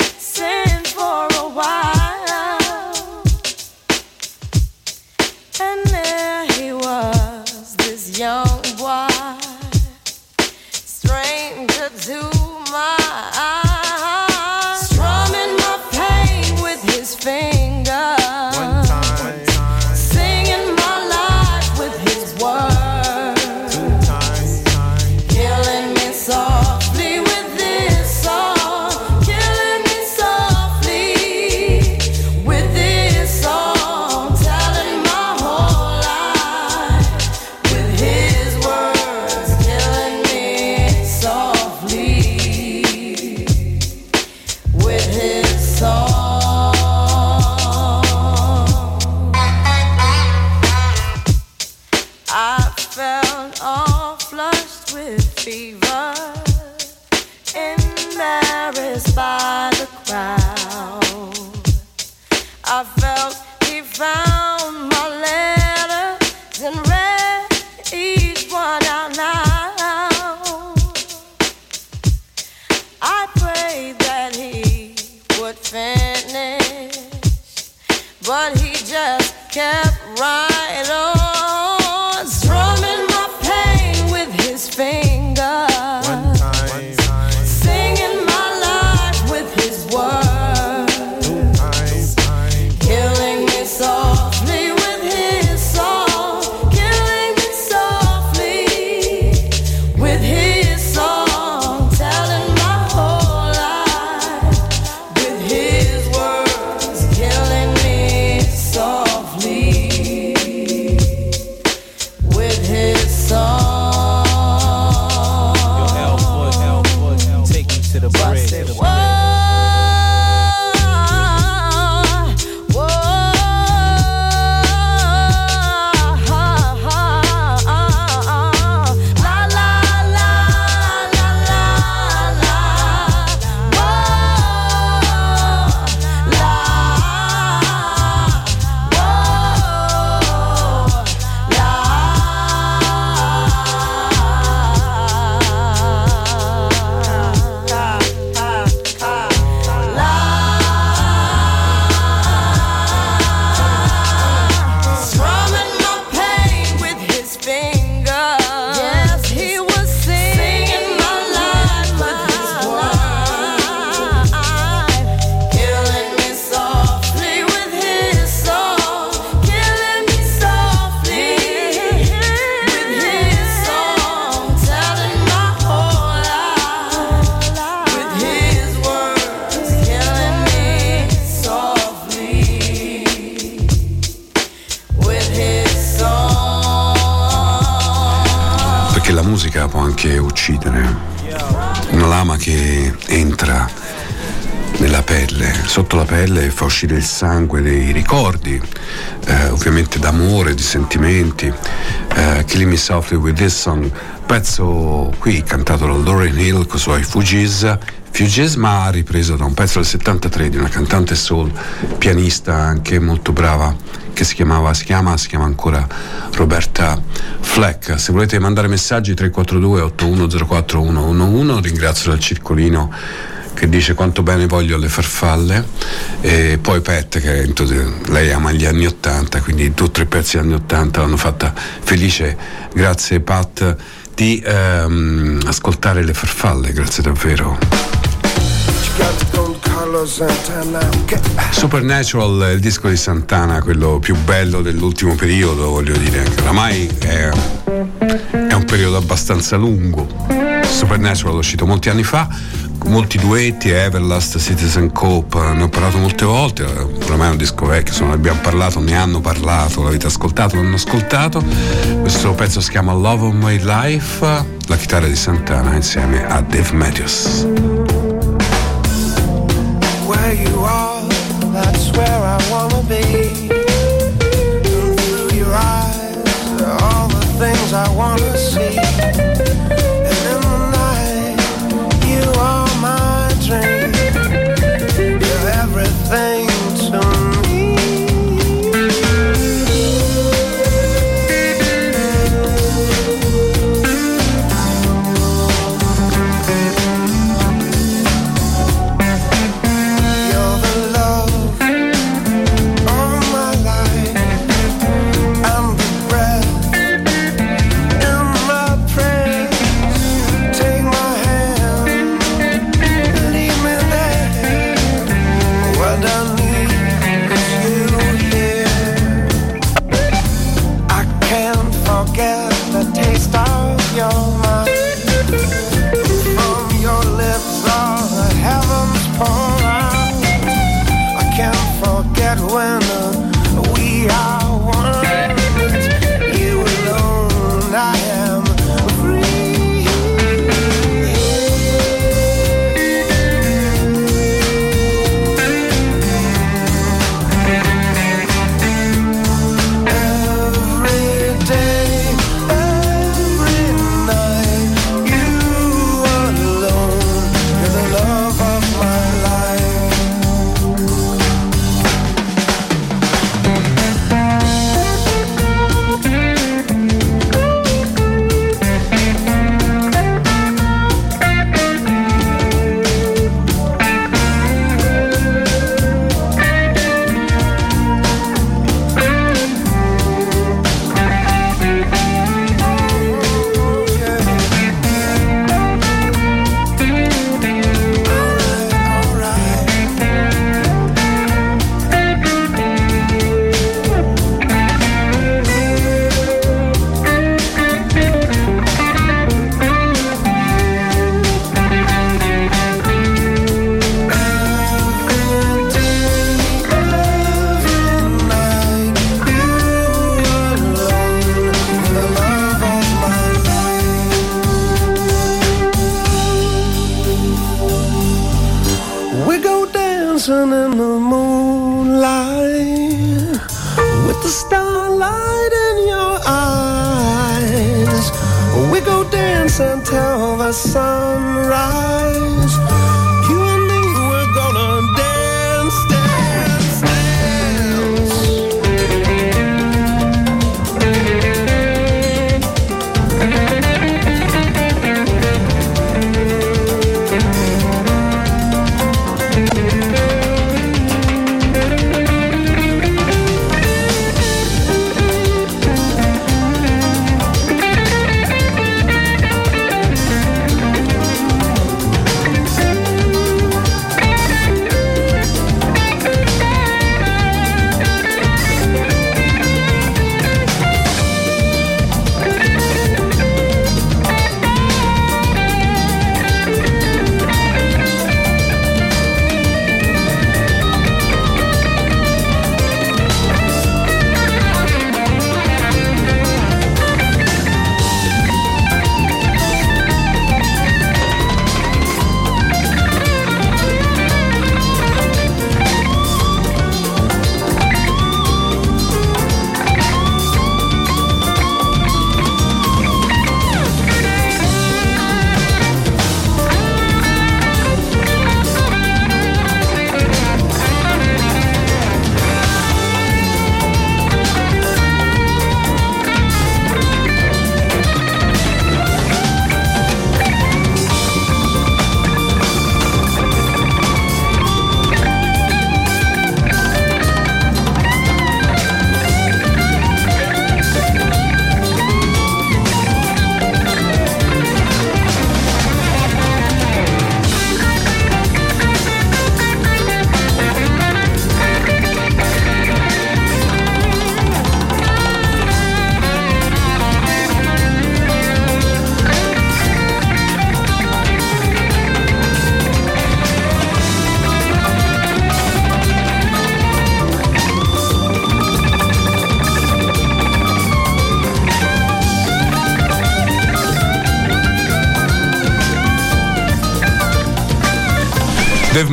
kept right uscire il sangue dei ricordi, eh, ovviamente d'amore, di sentimenti. Eh, Killing Me Softly with This Song, pezzo qui cantato da Lauryn Hill con i suoi Fugees, Fugees ma ripreso da un pezzo del 73 di una cantante soul, pianista anche molto brava che si chiamava, si chiama, si chiama ancora Roberta Fleck. Se volete mandare messaggi 342 8104 111 ringrazio del circolino che dice quanto bene voglio le farfalle e poi Pet che lei ama gli anni 80 quindi due o tre pezzi degli anni 80 l'hanno fatta felice. Grazie Pat di ehm, ascoltare le farfalle grazie davvero. Supernatural, il disco di Santana, quello più bello dell'ultimo periodo, voglio dire, oramai è, è un periodo abbastanza lungo. Supernatural è uscito molti anni fa, molti duetti, Everlast, Citizen Cope, ne ho parlato molte volte, oramai è un disco vecchio, insomma, ne abbiamo parlato, ne hanno parlato, l'avete ascoltato, l'hanno ascoltato. Questo pezzo si chiama Love of My Life, la chitarra di Santana insieme a Dave Matthews. I wanna see.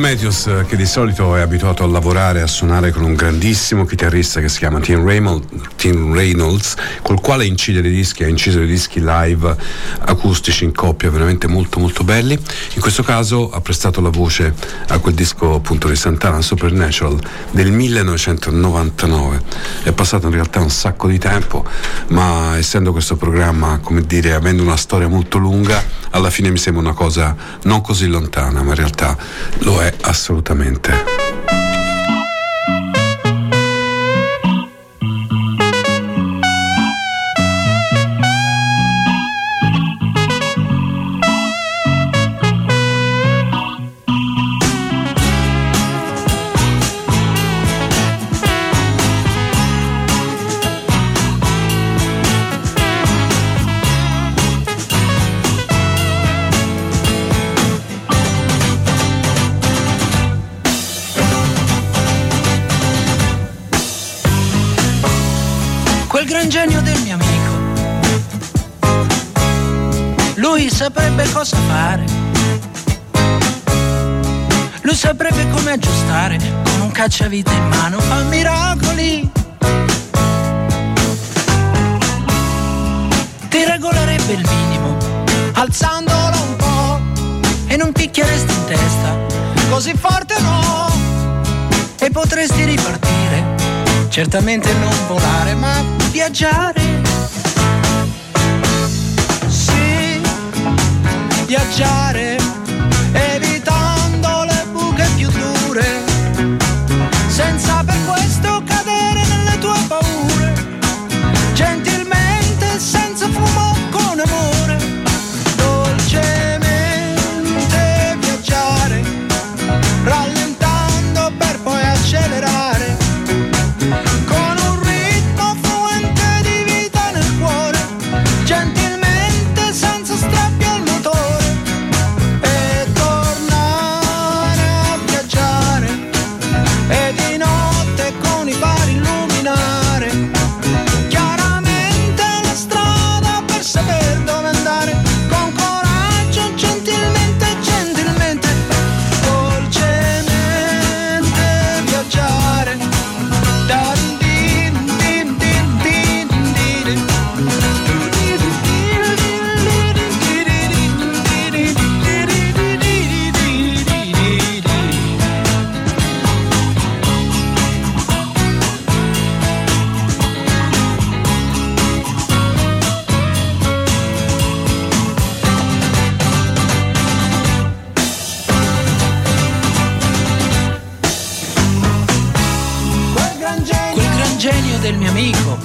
Matthews, eh, che di solito è abituato a lavorare e a suonare con un grandissimo chitarrista che si chiama Tim Reynolds, Reynolds, col quale incide dei dischi, ha inciso dei dischi live acustici in coppia veramente molto molto belli. In questo caso ha prestato la voce a quel disco appunto di Santana, Supernatural, del 1999. È passato in realtà un sacco di tempo, ma essendo questo programma, come dire, avendo una storia molto lunga, alla fine mi sembra una cosa non così lontana, ma in realtà lo è assolutamente. Saprebbe come aggiustare con un cacciavite in mano fa miracoli. Ti regolerebbe il minimo, alzandolo un po' e non picchieresti in testa, così forte no. E potresti ripartire, certamente non volare, ma viaggiare. Sì, viaggiare, genio del mio amico.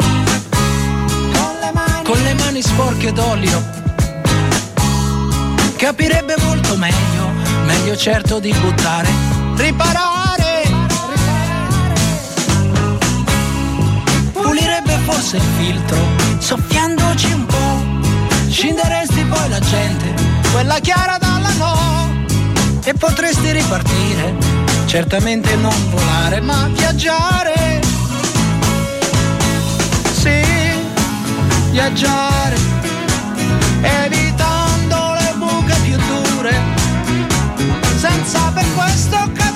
Con le mani, con le mani sporche d'olio. Capirebbe molto meglio, meglio certo di buttare. Riparare. Pulirebbe forse il filtro, soffiandoci un po'. Scenderesti poi la gente, quella chiara dalla no. E potresti ripartire, certamente non volare ma viaggiare. Viaggiare, evitando le buche più dure, senza per questo cadere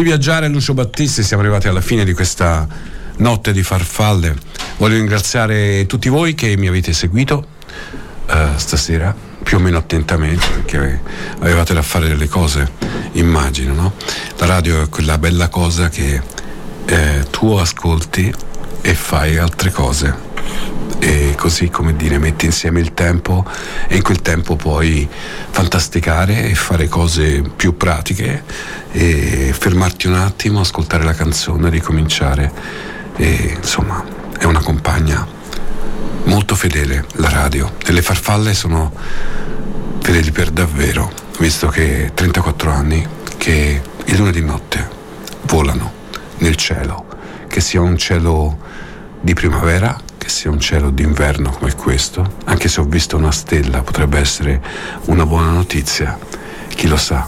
Sì, viaggiare Lucio Battisti, siamo arrivati alla fine di questa notte di farfalle. Voglio ringraziare tutti voi che mi avete seguito eh, stasera, più o meno attentamente, perché avevate da fare delle cose, immagino, no? La radio è quella bella cosa che eh, tu ascolti e fai altre cose e così come dire metti insieme il tempo e in quel tempo puoi fantasticare e fare cose più pratiche e fermarti un attimo, ascoltare la canzone, ricominciare. E insomma è una compagna molto fedele la radio. E le farfalle sono fedeli per davvero visto che 34 anni che il lunedì notte volano nel cielo. Che sia un cielo di primavera che sia un cielo d'inverno come questo, anche se ho visto una stella, potrebbe essere una buona notizia, chi lo sa.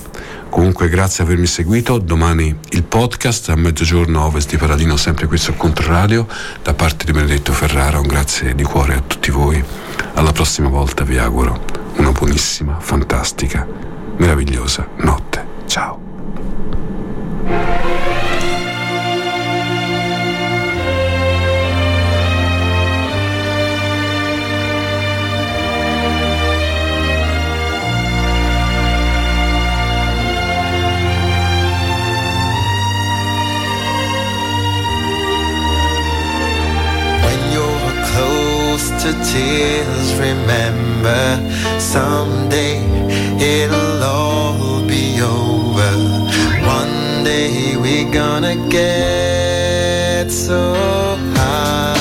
Comunque grazie per avermi seguito, domani il podcast a mezzogiorno ovest di Paradino, sempre qui su Controradio, da parte di Benedetto Ferrara, un grazie di cuore a tutti voi. Alla prossima volta vi auguro una buonissima, fantastica, meravigliosa notte. Ciao. Tears, remember someday it'll all be over. One day we're gonna get so high.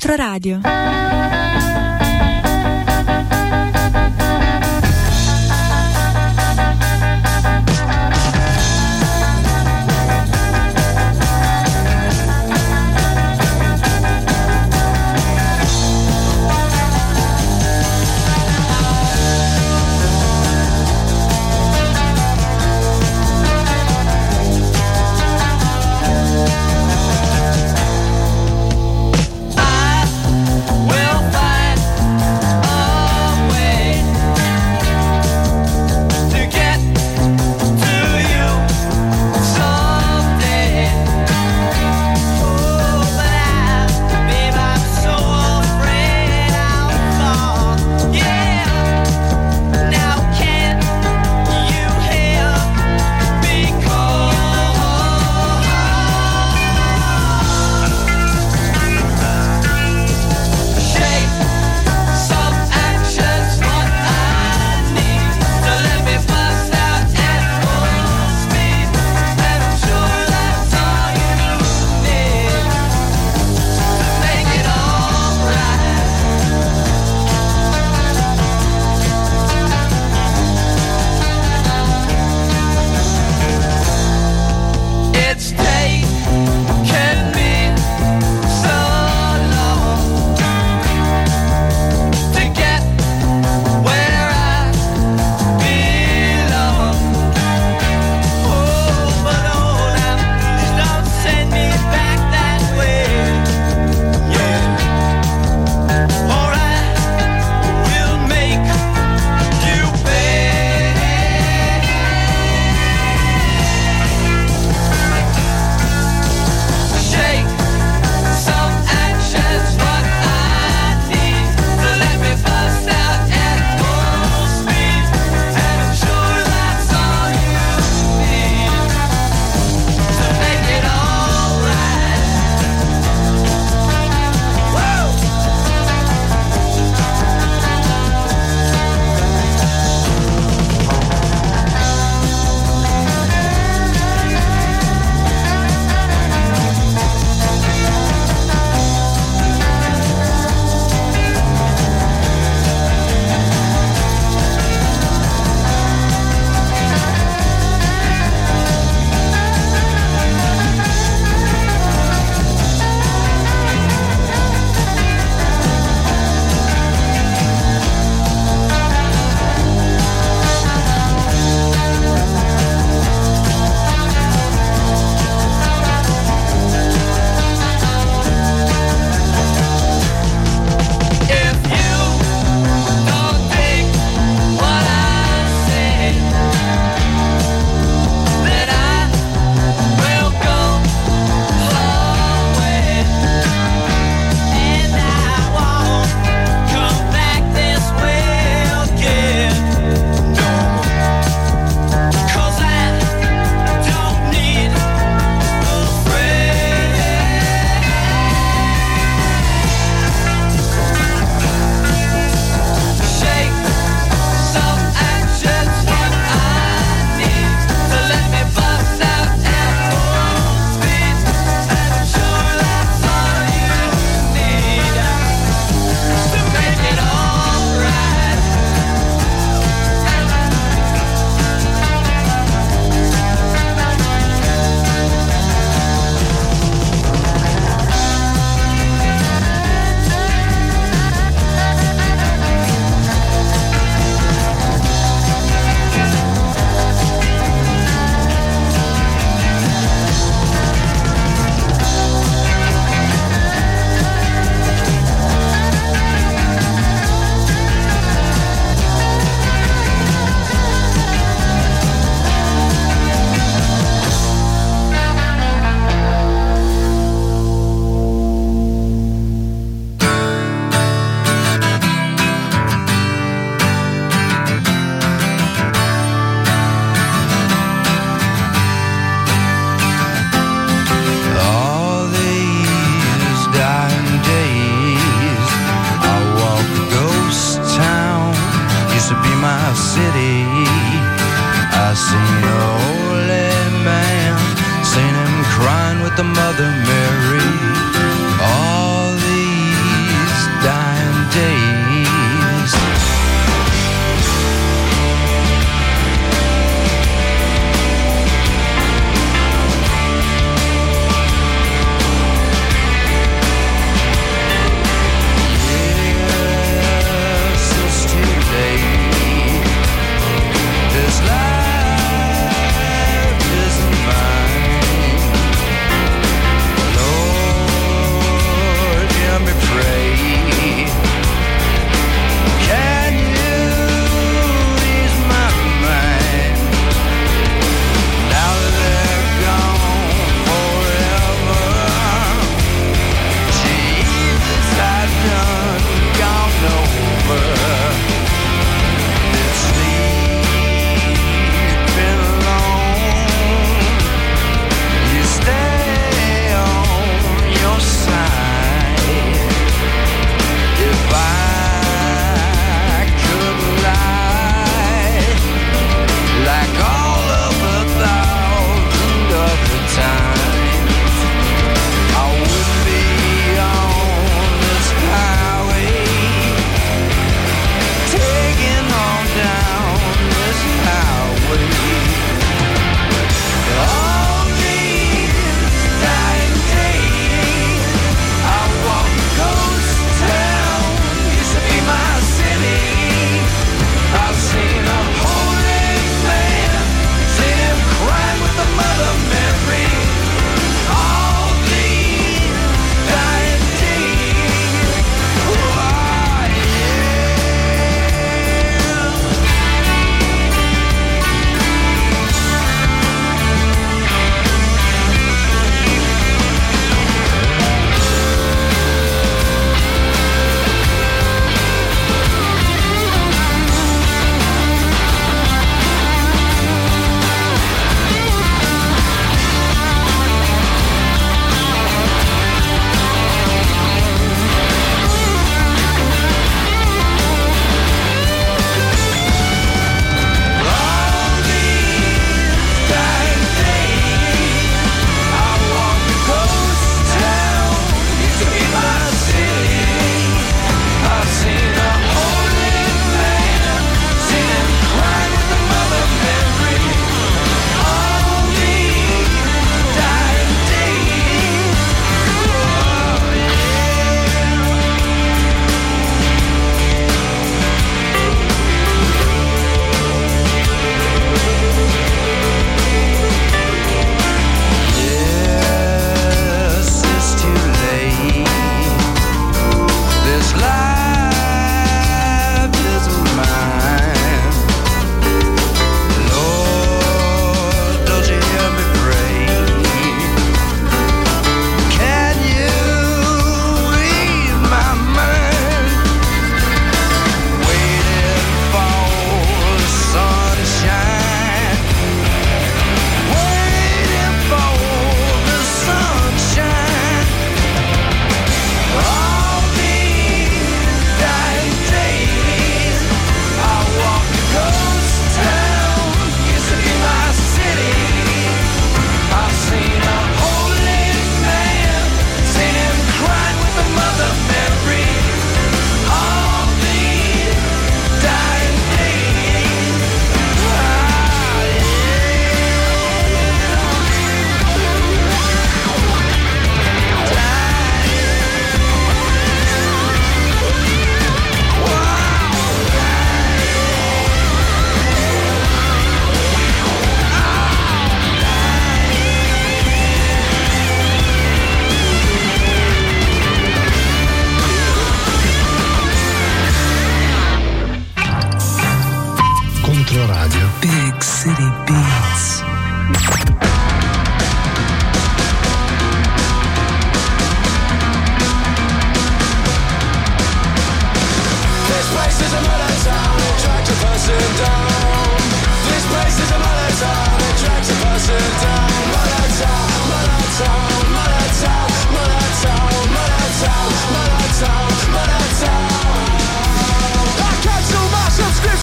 Controradio.